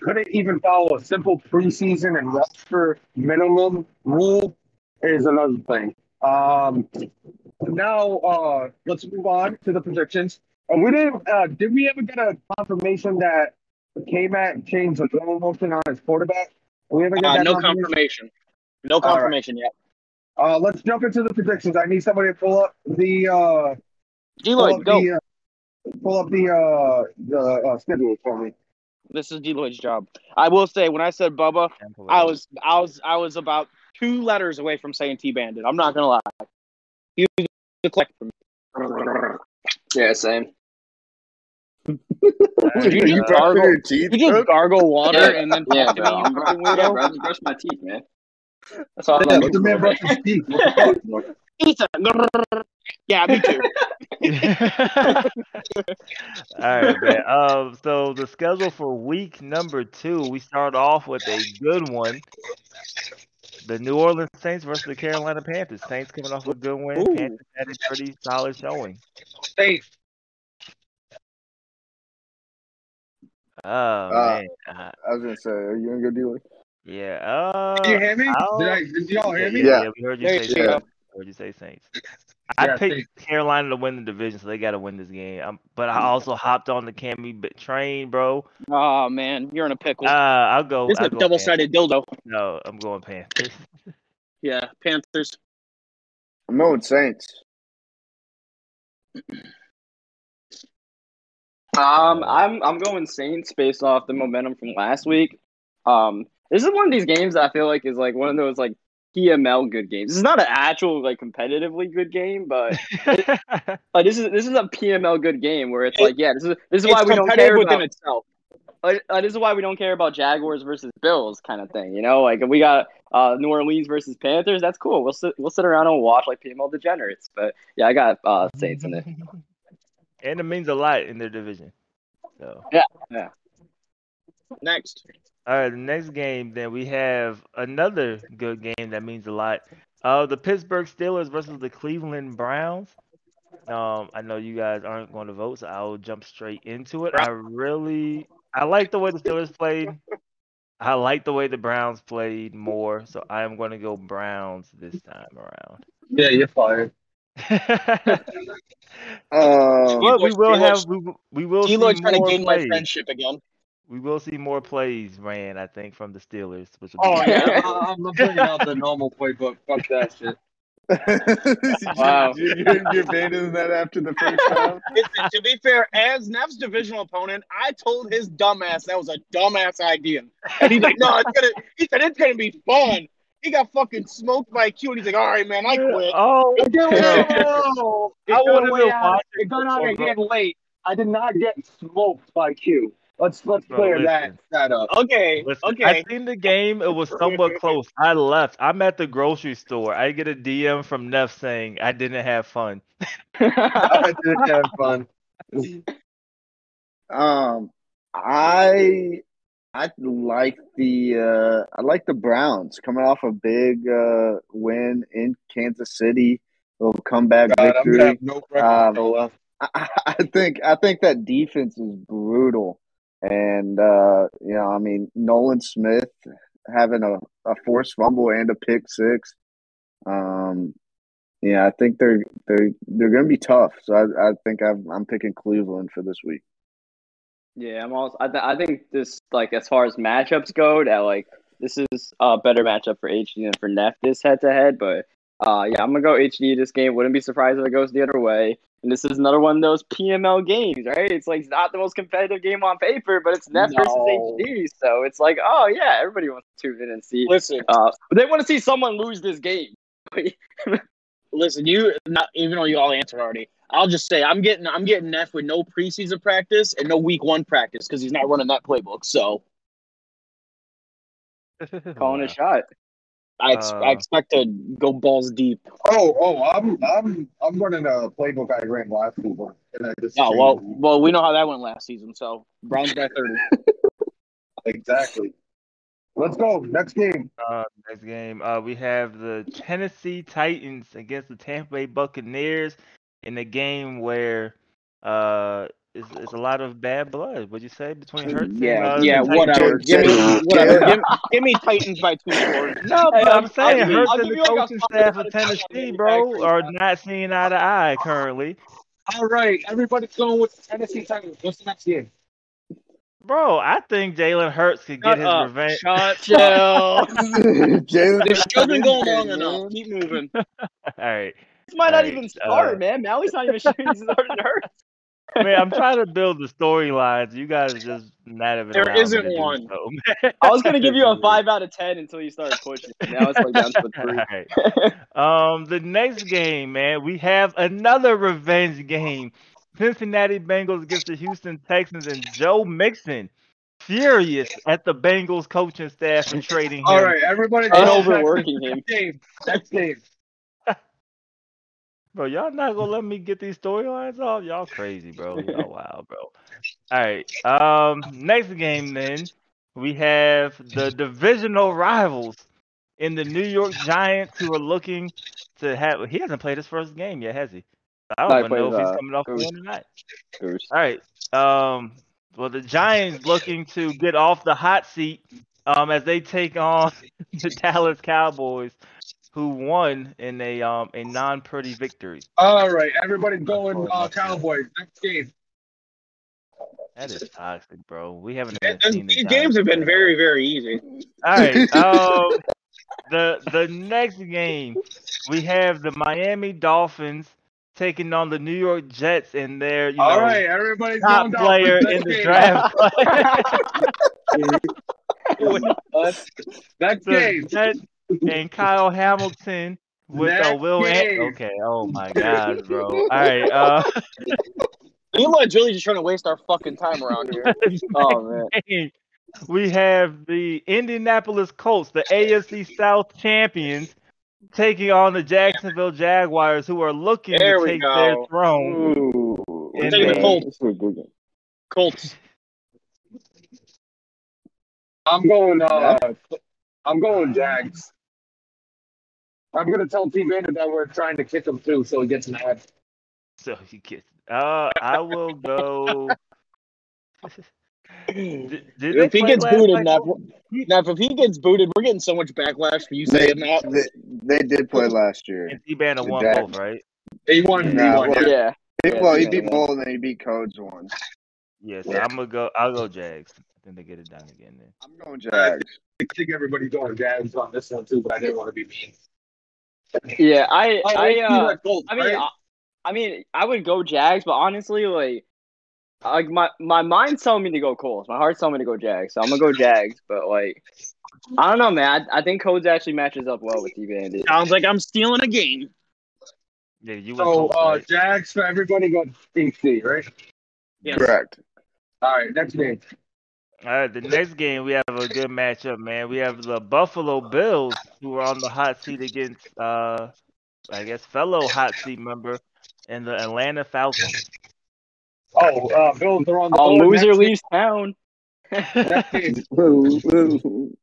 couldn't even follow a simple preseason and roster minimum rule is another thing. Um, now, uh, let's move on to the predictions. Uh, we didn't. Uh, did we ever get a confirmation that K-Mac changed the throw motion on his quarterback? We Uh, that no confirmation? confirmation. No right. confirmation yet. Uh, let's jump into the predictions. I need somebody to pull up the uh, pull up go. the uh, pull up the uh, the uh, schedule for me. This is D Lloyd's job. I will say, when I said Bubba, I was, I was, I was about two letters away from saying T Bandit. I'm not gonna lie. He was the click for me. Yeah, same. <laughs> Did you you you just <laughs> brushing gargle? your teeth? You just gargle water Yeah, and then Yeah, talk to bro. me, I'm, you bro- yeah, bro. I just brush my teeth, man. That's all I'm Yeah, looking let the man man. brush his teeth. <laughs> What? Pizza. Yeah, me too. <laughs> All right, man. Um, so the schedule for week number two, we start off with a good one. The New Orleans Saints versus the Carolina Panthers. Saints coming off a good win. Ooh. Panthers had a pretty solid showing. Saints. Oh Uh, man, uh, I was gonna say, are you gonna go deal with? yeah. Uh, Did you hear me? Did I? Did y'all hear me? Yeah. yeah, we heard you There say you Saints. go. You say Saints. I Yeah, picked Saints. Carolina to win the division, so they got to win this game. Um, but I also hopped on the Cammy b- train, bro. Oh man, you're in a pickle. Uh, I'll go. this is I'll a double-sided dildo. No, I'm going Panthers. <laughs> Yeah, Panthers. I'm going Saints. Um, I'm I'm going Saints based off the momentum from last week. Um, this is one of these games that I feel like is like one of those like PML good games. This is not an actual like competitively good game, but <laughs> like this is this is a PML good game where it's It- like yeah, this is this is why we don't care within about itself. like, uh, this is why we don't care about Jaguars versus Bills kind of thing. You know, like if we got uh New Orleans versus Panthers, that's cool. We'll sit we'll sit around and watch like PML degenerates. But yeah, I got uh Saints in it. <laughs> and it means a lot in their division. So, yeah, yeah. Next. All right, the next game, then we have another good game that means a lot. Uh, the Pittsburgh Steelers versus the Cleveland Browns. Um, I know you guys aren't going to vote, so I'll jump straight into it. I really, I like the way the Steelers played. I like the way the Browns played more, so I am going to go Browns this time around. Yeah, you're fired. <laughs> Um, But we will have we, will- we will see trying to more gain my friendship again. We will see more plays ran, I think, from the Steelers. Which will Oh be yeah, I- I'm bringing out the normal playbook. Fuck that shit. <laughs> Wow. you, you, you abandoned that after the first time. <laughs> Listen, to be fair, as Neff's divisional opponent, I told his dumbass that was a dumbass idea. And he's like, no, it's gonna he said it's gonna be fun. He got fucking smoked by Q and he's like, all right, man, I quit. <laughs> Oh, It got no. It I got wanted way to out- watch It got out of hand late. I did not get smoked by Q. Let's let's Bro, clear listen. that that up. Okay, Listen, okay. I seen the game. It was somewhat close. I left. I'm at the grocery store. I get a DM from Neff saying I didn't have fun. <laughs> I didn't have fun. Um, I I like the uh, I like the Browns coming off a big uh, win in Kansas City. Little comeback God, I'm victory. no Um. I, I think I think that defense is brutal, and uh, you know, I mean, Nolan Smith having a, a forced fumble and a pick six. Um, yeah, I think they're they're they're going to be tough. So I, I think I'm I'm picking Cleveland for this week. Yeah, I'm also. I, th- I think this like as far as matchups go, that like this is a better matchup for HD than for Neff this head to head. But uh, yeah, I'm gonna go HD this game. Wouldn't be surprised if it goes the other way. And this is another one of those PML games, right? It's like it's not the most competitive game on paper, but it's Net versus HD. So it's like, oh yeah, everybody wants to tune in and see. Listen, Uh, but they want to see someone lose this game. <laughs> listen. You not even though you all answered already. I'll just say I'm getting I'm getting Neff with no preseason practice and no week one practice because he's not running that playbook. So <laughs> Calling Wow. a shot. I, ex- Uh, I expect to go balls deep. Oh, oh, I'm, I'm, I'm running a playbook I ran last season, and I just. Oh well, changed well we know how that went last season. So Browns by thirty. <laughs> exactly. Let's go next game. Uh, next game, uh, we have the Tennessee Titans against the Tampa Bay Buccaneers in a game where uh, it's, it's a lot of bad blood. Would you say between Hurts? and, Yeah, uh, yeah, the Titans? whatever. Give me Titans. whatever. <laughs> Give, give me Titans by two scores. No, Hey, I'll- I'm saying I'll Hurts and the you like a coaching staff of of Tennessee, manufacturing bro, are time. not seeing eye to eye currently. All right, everybody's going with the Tennessee Titans. What's the next game? Bro, I think Jalen Hurts could get Shut his up. revenge. Shut <laughs> Chill. <laughs> Jalen This show's been going long man. enough. Keep moving. All right, This might not Alright, even start, uh, man. Mally's not even sure he's starting to hurt. Man, I'm trying to build the storylines. You guys just not even. There allowing me isn't one. so. I was gonna give you a five out of ten until you started pushing. Now it's like down to a <laughs> three. Alright. Um, the next game, man, we have another revenge game. Cincinnati Bengals against the Houston Texans, and Joe Mixon furious at the Bengals coaching staff for trading him. All right, everybody. And overworking him. Next game. Next game. Bro, y'all not gonna let me get these storylines off? Y'all crazy, bro. Y'all wild, bro. All right. Um, next game then we have the divisional rivals in the New York Giants who are looking to have. He hasn't played his first game yet, has he? I don't even know if he's uh, coming off one tonight. Goose. All right. Um, well, the Giants looking to get off the hot seat um, as they take on <laughs> the Dallas Cowboys, who won in a um a non-pretty victory. All right, everybody going uh, Cowboys. Next game. That is toxic, bro. We haven't And- seen These Giants games have been very, very easy. All right. Um, the the next game we have the Miami Dolphins taking on the New York Jets in their you know All right, everybody's top going down. player in the game. draft. <laughs> <laughs> Next the game. Jets and Kyle Hamilton with Next Will. An- okay. Oh my God, bro. All right. Uh, <laughs> Eli's really just trying to waste our fucking time around here. <laughs> Oh man. we have the Indianapolis Colts, the AFC South champions, taking on the Jacksonville Jaguars, who are looking There to take go. their throne. Ooh. I'm taking the Colts. This is a good game. Colts. I'm going. Uh, I'm going Jags. I'm gonna tell T Bandit that we're trying to kick him too, so he gets mad. So he gets. Uh, I will go. did, did If he gets booted, night? Neff, Neff, if he gets booted, we're getting so much backlash for you They, that. they, they did play last year. And T-Bandit The won Jags. both, right? He won. He won. well, Yeah. Yeah. He, Yeah, well, he yeah, beat yeah. Bull and he beat Colts one. Yeah, so I'm gonna go. I'll go Jags. I think they get it done again. Then. I'm going Jags. I think everybody's going Jags on this one too, but I didn't want to be mean. Yeah, I, Oh, I, uh, went Colts, I mean, right? I, I mean, I would go Jags, but honestly, like, like my my mind's telling me to go Colts. My heart's telling me to go Jags, so I'm gonna go Jags. But like, I don't know, man. I, I think Colts actually matches up well with T Bandit. Sounds like I'm stealing a game. Yeah, you went so Colts, uh, right? Jags for everybody going DC, right? Yes. Correct. All right, next game. All right, the next game we have a good matchup, man. We have the Buffalo Bills who are on the hot seat against, uh, I guess, fellow hot seat member and the Atlanta Falcons. Oh, uh, Bills are on the Oh, board. loser Next leaves town. <laughs> game. Next game.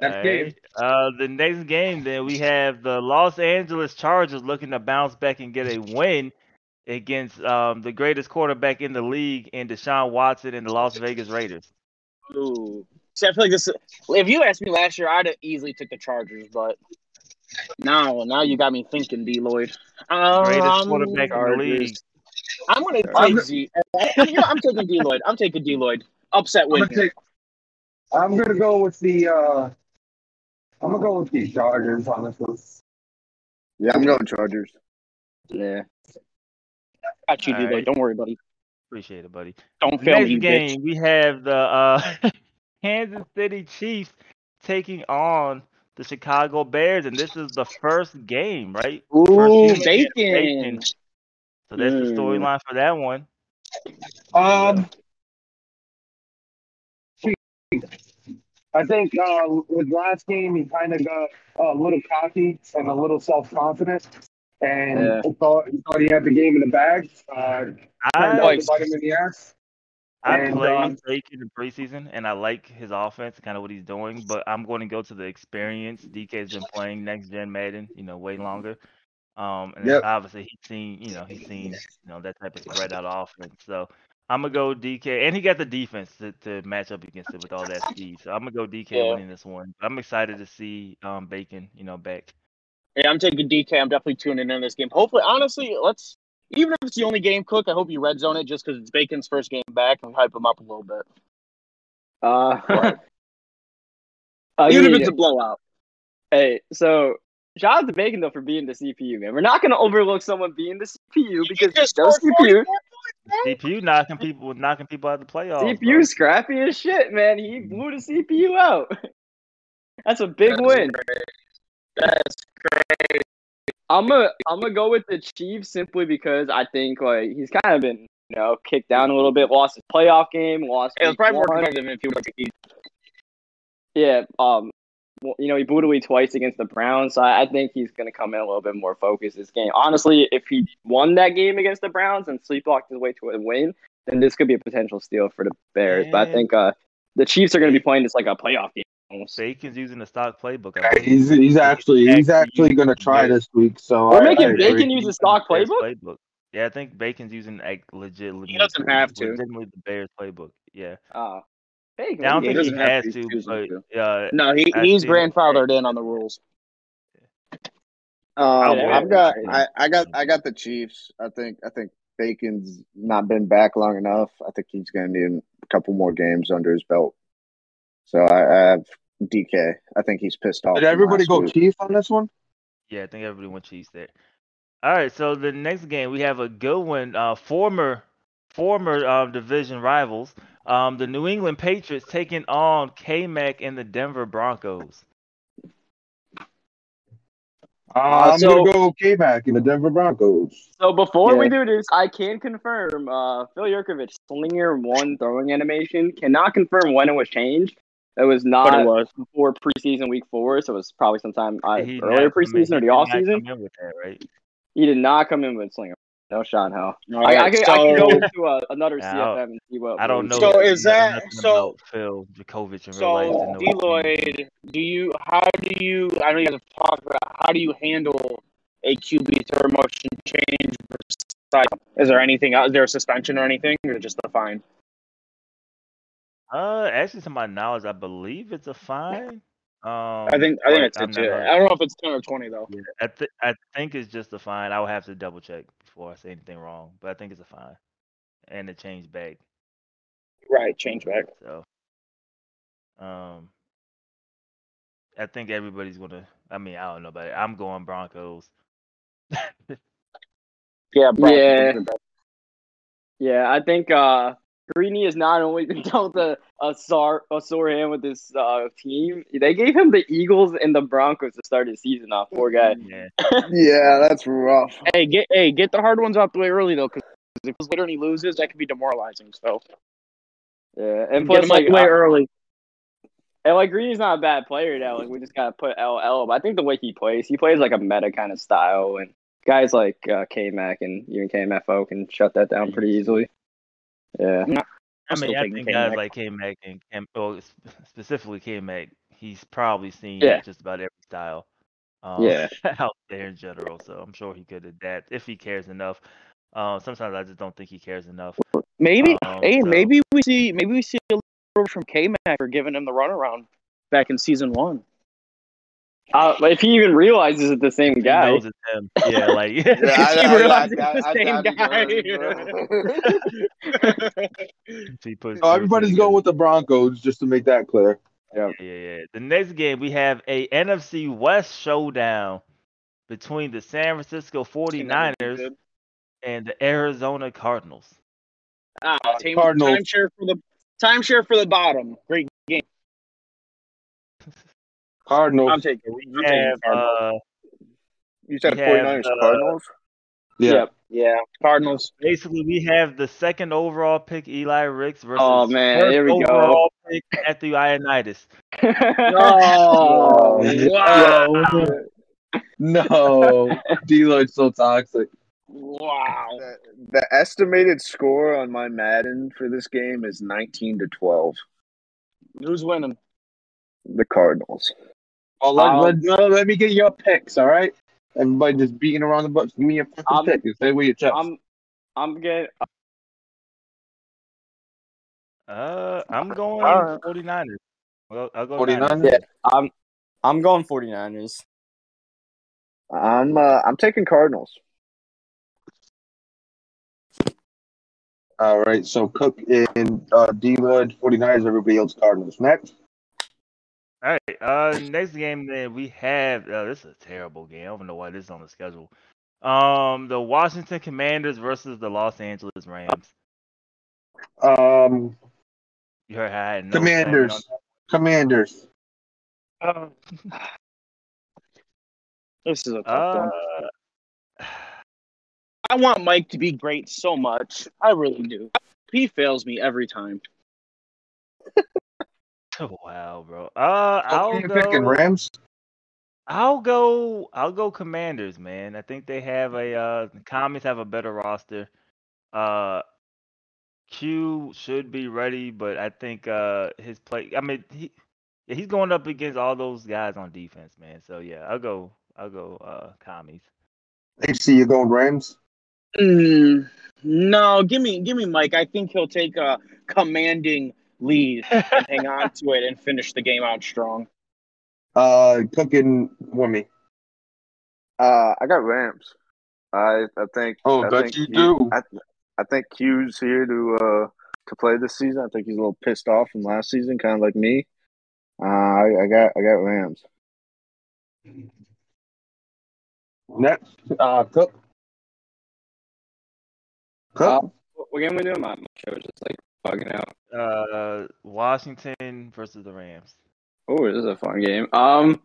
Next All game. Uh, the next game, then we have the Los Angeles Chargers looking to bounce back and get a win against um, the greatest quarterback in the league in Deshaun Watson and the Las Vegas Raiders. Ooh. See, I feel like this. If you asked me last year, I'd have easily took the Chargers, but now, now you got me thinking, D. Lloyd. Um, Greatest quarterback in the league. I'm gonna I'm- take Z. <laughs> You know, I'm taking D. Lloyd. I'm taking D. Lloyd. Upset I'm gonna take. I'm gonna go with the. uh I'm gonna go with the Chargers on this one. Yeah, I'm going Chargers. Yeah. Got you, All D-Boy. right. Don't worry, buddy. Appreciate it, buddy. Don't fail Next me, game, bitch. we have the uh, <laughs> Kansas City Chiefs taking on the Chicago Bears, and this is the first game, right? Ooh, First game bacon. So that's the Mm. storyline for that one. Um, I think uh, with last game he kind of got a little cocky and a little self confident, and Yeah. thought, thought he had the game in the bag. Uh, I out to bite him in the ass. I And, played um, Bacon in preseason, and I like his offense, kind of what he's doing. But I'm going to go to the experience. DK's been playing next gen Madden, you know, way longer. Um, and Yep. obviously he's seen, you know, he's seen, you know, that type of spread out offense. So I'm gonna go DK, and he got the defense to, to match up against it with all that speed. So I'm gonna go DK Yeah. winning this one. I'm excited to see um Bacon, you know, back. Yeah, I'm taking DK. I'm definitely tuning in this game. Hopefully, honestly, let's even if it's the only game cook, I hope you red zone it just because it's Bacon's first game back and hype him up a little bit. Uh, <laughs> Even if mean, it's a blowout. Hey, so shout out to Bacon though for being the CPU man. We're not gonna overlook someone being the CPU because just no scored CPU, CPU knocking people, knocking people out of the playoffs. bro. CPU scrappy as shit, man. He blew the CPU out. <laughs> That's a big win. That's great. I'm gonna I'm gonna go with the Chiefs simply because I think like he's kind of been you know kicked down a little bit, lost his playoff game, lost. It was probably more competitive if you would have Yeah, um, well, you know, he booed away twice against the Browns, so I, I think he's going to come in a little bit more focused this game. Honestly, if he won that game against the Browns and sleepwalked his way to a win, then this could be a potential steal for the Bears. But I think uh, the Chiefs are going to be playing this like a playoff game. Almost. Bacon's using the stock playbook. Yeah, he's he's actually he's actually gonna try Yeah. this week. So We're I- making I. Bacon use the stock Bears playbook. Yeah, I think Bacon's using like legit. He doesn't have to. Legitimately the Bears playbook. Yeah. Uh, Bacon, I don't he think he has to, to, but uh, No, he, he's see. grandfathered in on the rules. Um, I've got. I, I got I got the Chiefs. I think I think Bacon's not been back long enough. I think he's going to need a couple more games under his belt. So I, I have DK. I think he's pissed off. Did everybody go week. Chiefs on this one? yeah, I think everybody went Chiefs there. All right, so the next game we have a good one. Uh, former former um, division rivals, um, the New England Patriots taking on K Mac and the Denver Broncos. Uh, Uh, I'm so- gonna go K-Mac in the Denver Broncos. So before we do this, I can confirm uh, Phil Jurkovec Slinger one throwing animation cannot confirm when it was changed. It was But not it was. before preseason week four, so it was probably sometime uh, He earlier not come in- preseason or he the did off not season. come in with that, right? He did not come in with Slinger. No shot in hell. All I, I, right, so, I could go to uh, another Yeah, CFM and see what. I don't know. So we- is that- so- Phil Jurkovec in real life? so know D Lloyd, do you how do you I know you guys have talked about how do you handle a QB third motion change? Is there anything? Is there a suspension or anything, or just a fine? Uh, actually, to my knowledge, I believe it's a fine. Um, I think I think it's I'm it not too. heard- I don't know if it's ten or twenty though. Yeah, I, th- I think it's just a fine. I would have to double check before I say anything wrong, but I think it's a fine, and it change back. Right, change back. So, um, I think everybody's gonna. I mean, I don't know, but I'm going Broncos. <laughs> Yeah, Yeah. Yeah, I think uh, Greeny has not only <laughs> been dealt a a sore a sore hand with this uh, team. They gave him the Eagles and the Broncos to start his season off. Poor guy. Yeah, Yeah, that's rough. Hey, get hey, get the hard ones out the way early though, because if it's later and he loses, that could be demoralizing. So Yeah, and get plus him out like the way uh, early. and like Greeny's not a bad player now. Like we just gotta put LL. But I think the way he plays, he plays like a meta kind of style, and guys like uh, K Mac and even KMFO can shut that down pretty easily. Yeah. I mean, I think K-Mac. guys like K Mac and Cam, well, specifically K Mac, he's probably seen Yeah. just about every style. Um, Yeah. <laughs> out there in general, so I'm sure he could adapt if he cares enough. Um, sometimes I just don't think he cares enough. Maybe, Um, hey, so- maybe we see, maybe we see a little from K Mac for giving him the runaround back in season one. Uh, if he even realizes it's the same He guy, knows it's him. Yeah, like Yeah, I, <laughs> He I, I, realizes I, it's the I, same doubt he does, guy. bro. <laughs> <laughs> he So two everybody's going with the Broncos, just to make that clear. Yeah, yeah, yeah. The next game we have a NFC West showdown between the San Francisco 49ers and the Arizona Cardinals. Ah, time, Cardinals. timeshare for the timeshare for the bottom. Great game. Cardinals. I'm taking. We I'm taking have Cardinals. uh, You said We have, 49ers uh, Cardinals? yeah. Yep. yeah, Cardinals. basically we have the second overall pick Eli Ricks versus Oh, man, first here we go. overall pick Matthew Ioannidis. <laughs> Oh wow! No. <laughs> D-Lloyd's so toxic. Wow! The, the estimated score on my Madden for this game is 19 to 12. Who's winning? The Cardinals. Oh, let, Um, let, no, let me get your picks, all right? Everybody just beating around the bush. Give me your fucking I'm- pick. You say where your chest. I'm I'm getting Uh, I'm going Alright. 49ers. Well, I'll go 49? Niners. Yeah. I'm I'm going 49ers. I'm uh, I'm taking Cardinals. All right, so Cook and uh, D-Lloyd, 49ers, everybody else Cardinals. Next. All right. Uh, next game then we have. Uh, this is a terrible game. I don't know why this is on the schedule. Um, the Washington Commanders versus the Los Angeles Rams. Um, You heard how I had no Commanders. Commanders. Uh, <sighs> this is a tough that. one. Uh, I want Mike to be great so much. I really do. He fails me every time. Wow, bro. Uh, Who I'll you picking, go. Rams? I'll go. I'll go Commanders, man. I think they have a. Uh, the Commies have a better roster. Uh, Q should be ready, but I think uh his play. I mean, he yeah, he's going up against all those guys on defense, man. So yeah, I'll go. I'll go. Uh, Commies. HC, you going Rams? Mm, no, give me give me Mike. I think he'll take a commanding lead <laughs> and hang on to it and finish the game out strong. Uh, cooking for me. Uh, I got Rams. I I think. Oh, I bet think you Q- do. I, I think Q's here to uh to play this season. I think he's a little pissed off from last season, kind of like me. Uh, I, I got I got Rams. Next. Uh, Cook. Cook. Uh, what game we doing? My, my show is just like bugging out. Uh, Washington versus the Rams. Oh, this is a fun game. Um,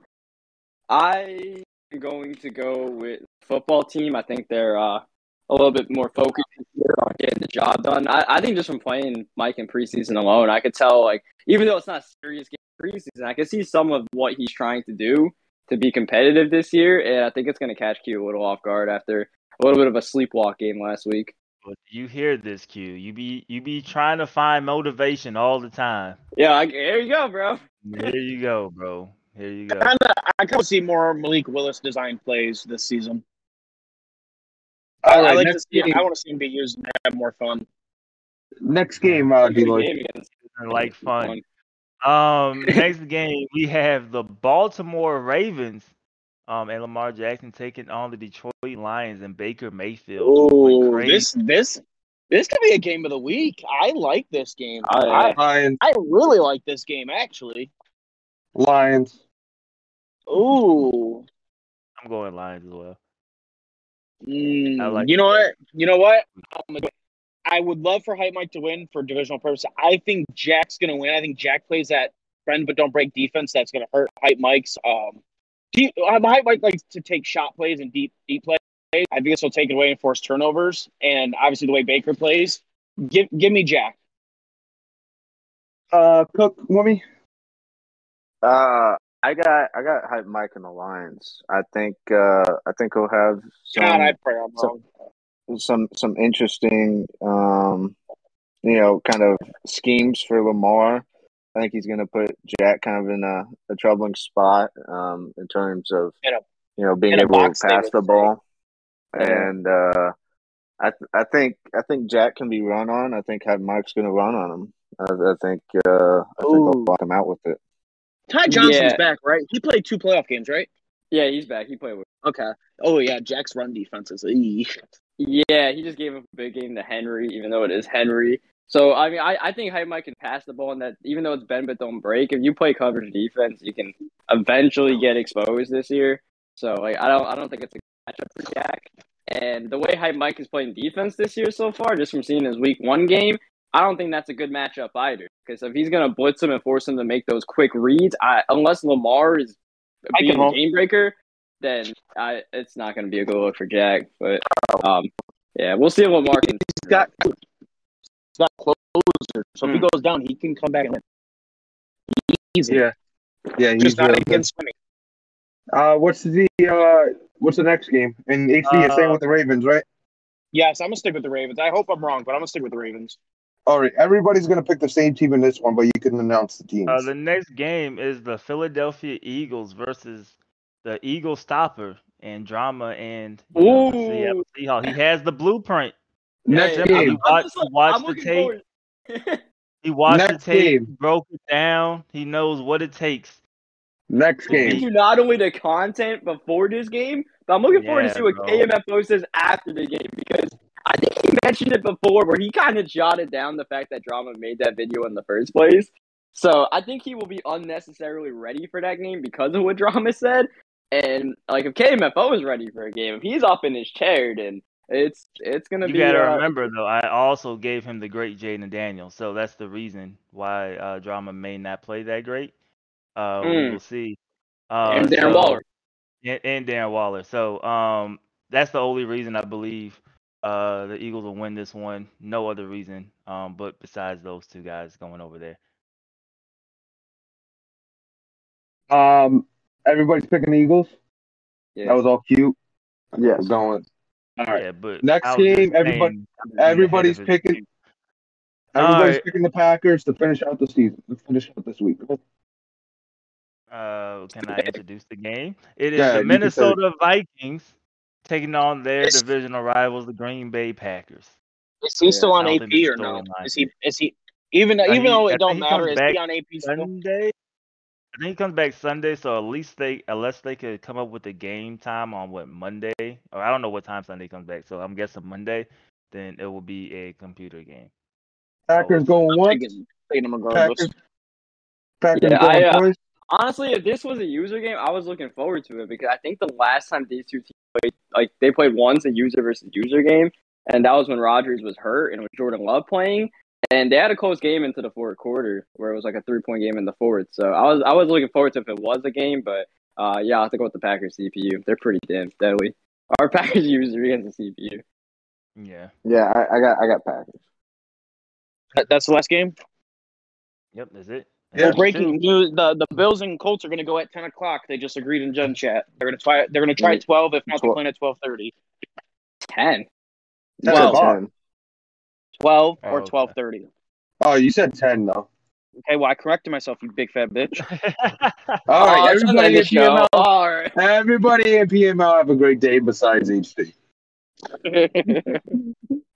I am going to go with football team. I think they're uh, a little bit more focused here on getting the job done. I, I think just from playing Mike in preseason alone, I could tell like even though it's not a serious game preseason, I could see some of what he's trying to do to be competitive this year, and I think it's going to catch Q a little off guard after a little bit of a sleepwalk game last week. But you hear this, Q? You be you be trying to find motivation all the time. Yeah, I, there you go, bro. Here you go, bro. Here you go. Kinda, I kind of see more Malik Willis design plays this season. I, All I right, like to next see. game. I want to see him be used and have more fun. Next game, uh, Good D-Lloyd. game against- like fun. Um, next game we have the Baltimore Ravens, um, and Lamar Jackson taking on the Detroit Lions and Baker Mayfield. who went Oh, crazy. this this this could be a game of the week. I like this game. Yeah. I, I really like this game actually. Lions. Ooh. I'm going Lions as well. Mm, I like you know what? You know what? Um, I would love for Hype Mike to win for divisional purposes. I think Jack's gonna win. I think Jack plays that friend but don't break defense that's gonna hurt Hype Mike's. Um, he, um, Hype Mike likes to take shot plays and deep deep plays. I think this will take it away and force turnovers. And obviously the way Baker plays, give give me Jack. Uh, Cook, Wimmy. Uh, I got I got hype Mike in the Lions. I think uh I think he'll have some God, I pray I'm so- wrong. some some interesting um you know kind of schemes for Lamar. I think he's going to put Jack kind of in a, a troubling spot um in terms of In a- you know being able to pass the say. ball. Yeah. And uh I th- I think I think Jack can be run on. I think Mike's going to run on him. I, I think uh I think Ooh. they'll lock him out with it. Ty Johnson's Yeah. back, right? He played two playoff games, right? Yeah, he's back. He played with. Okay. Oh yeah, Jack's run defense is. eesh. Yeah, he just gave up a big game to Henry, even though it is Henry. So I mean, I, I think Hype Mike can pass the ball, and that even though it's bend but don't break, if you play coverage defense, you can eventually get exposed this year. So like, I don't I don't think it's a matchup for Jack. And the way Hype Mike is playing defense this year so far, just from seeing his week one game, I don't think that's a good matchup either. Because if he's going to blitz him and force him to make those quick reads, I, unless Lamar is being a game breaker, then I, it's not going to be a good look for Jack. But um, yeah, we'll see what Lamar can. He's got he's got closer, so if he Hmm. goes down, he can come back and win. Easy. Yeah, yeah. He's Just not really good. against swimming. Uh, what's the uh, what's the next game? And HD is same Uh, with the Ravens, right? Yes, I'm gonna stick with the Ravens. I hope I'm wrong, but I'm gonna stick with the Ravens. All right, everybody's gonna pick the same team in this one, but you can announce the teams. Uh, the next game is the Philadelphia Eagles versus the Eagle Stopper and Drama and you know, the Seattle Ooh. Seahawks. He has the blueprint. Next Yeah, game. He watched, like- watched I'm the tape. He watched Next the tape. game. Broke it down. He knows what it takes. Next looking game. to not only the content before this game, but I'm looking forward to Yeah, see what bro. KMFO says after the game because I think he mentioned it before where he kind of jotted down the fact that Drama made that video in the first place. So I think he will be unnecessarily ready for that game because of what Drama said. And like if KMFO is ready for a game, if he's up in his chair, then it's it's gonna You be. gotta uh, remember though, I also gave him the great Jaden Daniel, so that's the reason why uh, Drama may not play that great. Uh, we Mm. will see. Uh, and Darren so- Waller. and, and Darren Waller. So um, that's the only reason I believe uh, the Eagles will win this one. No other reason, um, but besides those two guys going over there. Um, everybody's picking the Eagles. Yeah. That was all cute. Yes. We're going. All right. Yeah, but Next I was just game, everybody- saying, I'm being ahead everybody's picking- team. Everybody's Alright. picking the Packers to finish out the season. To finish out this week. Uh, can I introduce the game? It is Yeah, the you can say it. Minnesota Vikings taking on their Yes. divisional rivals, the Green Bay Packers. Is he Yeah, still on AP or there's no? Is he? Is he? Even Uh, even he- though it don't matter, is he on AP still? Sunday. I think he comes back Sunday, so at least they unless they could come up with a game time on what Monday or I don't know what time Sunday comes back. So I'm guessing Monday, then it will be a computer game. Packers going once. Taking, taking him. Packers. Packers Yeah, going I, uh, twice. honestly, if this was a user game, I was looking forward to it because I think the last time these two teams played, like they played once a user versus user game, and that was when Rodgers was hurt and it was Jordan Love playing, and they had a close game into the fourth quarter where it was like a three point game in the fourth. So I was I was looking forward to if it was a game, but uh, yeah, I have to go with the Packers CPU. They're pretty damn deadly. <laughs> Our Packers user against the CPU. Yeah. Yeah, I, I got I got Packers. That- That's the last game. Yep, is it. Yeah. That's Breaking news: the the Bills and Colts are going to go at ten o'clock. They just agreed in Gen Chat. They're going to try. They're going to try twelve. If not, they're Twelve. playing at twelve thirty. Ten. That's Well- 10. Twelve Oh, or okay. twelve thirty. Oh, you said ten though. Okay, well I corrected myself, you big fat bitch. <laughs> All right, Oh, everybody another in. PML. All right. Everybody in PML have a great day. Besides HD. <laughs>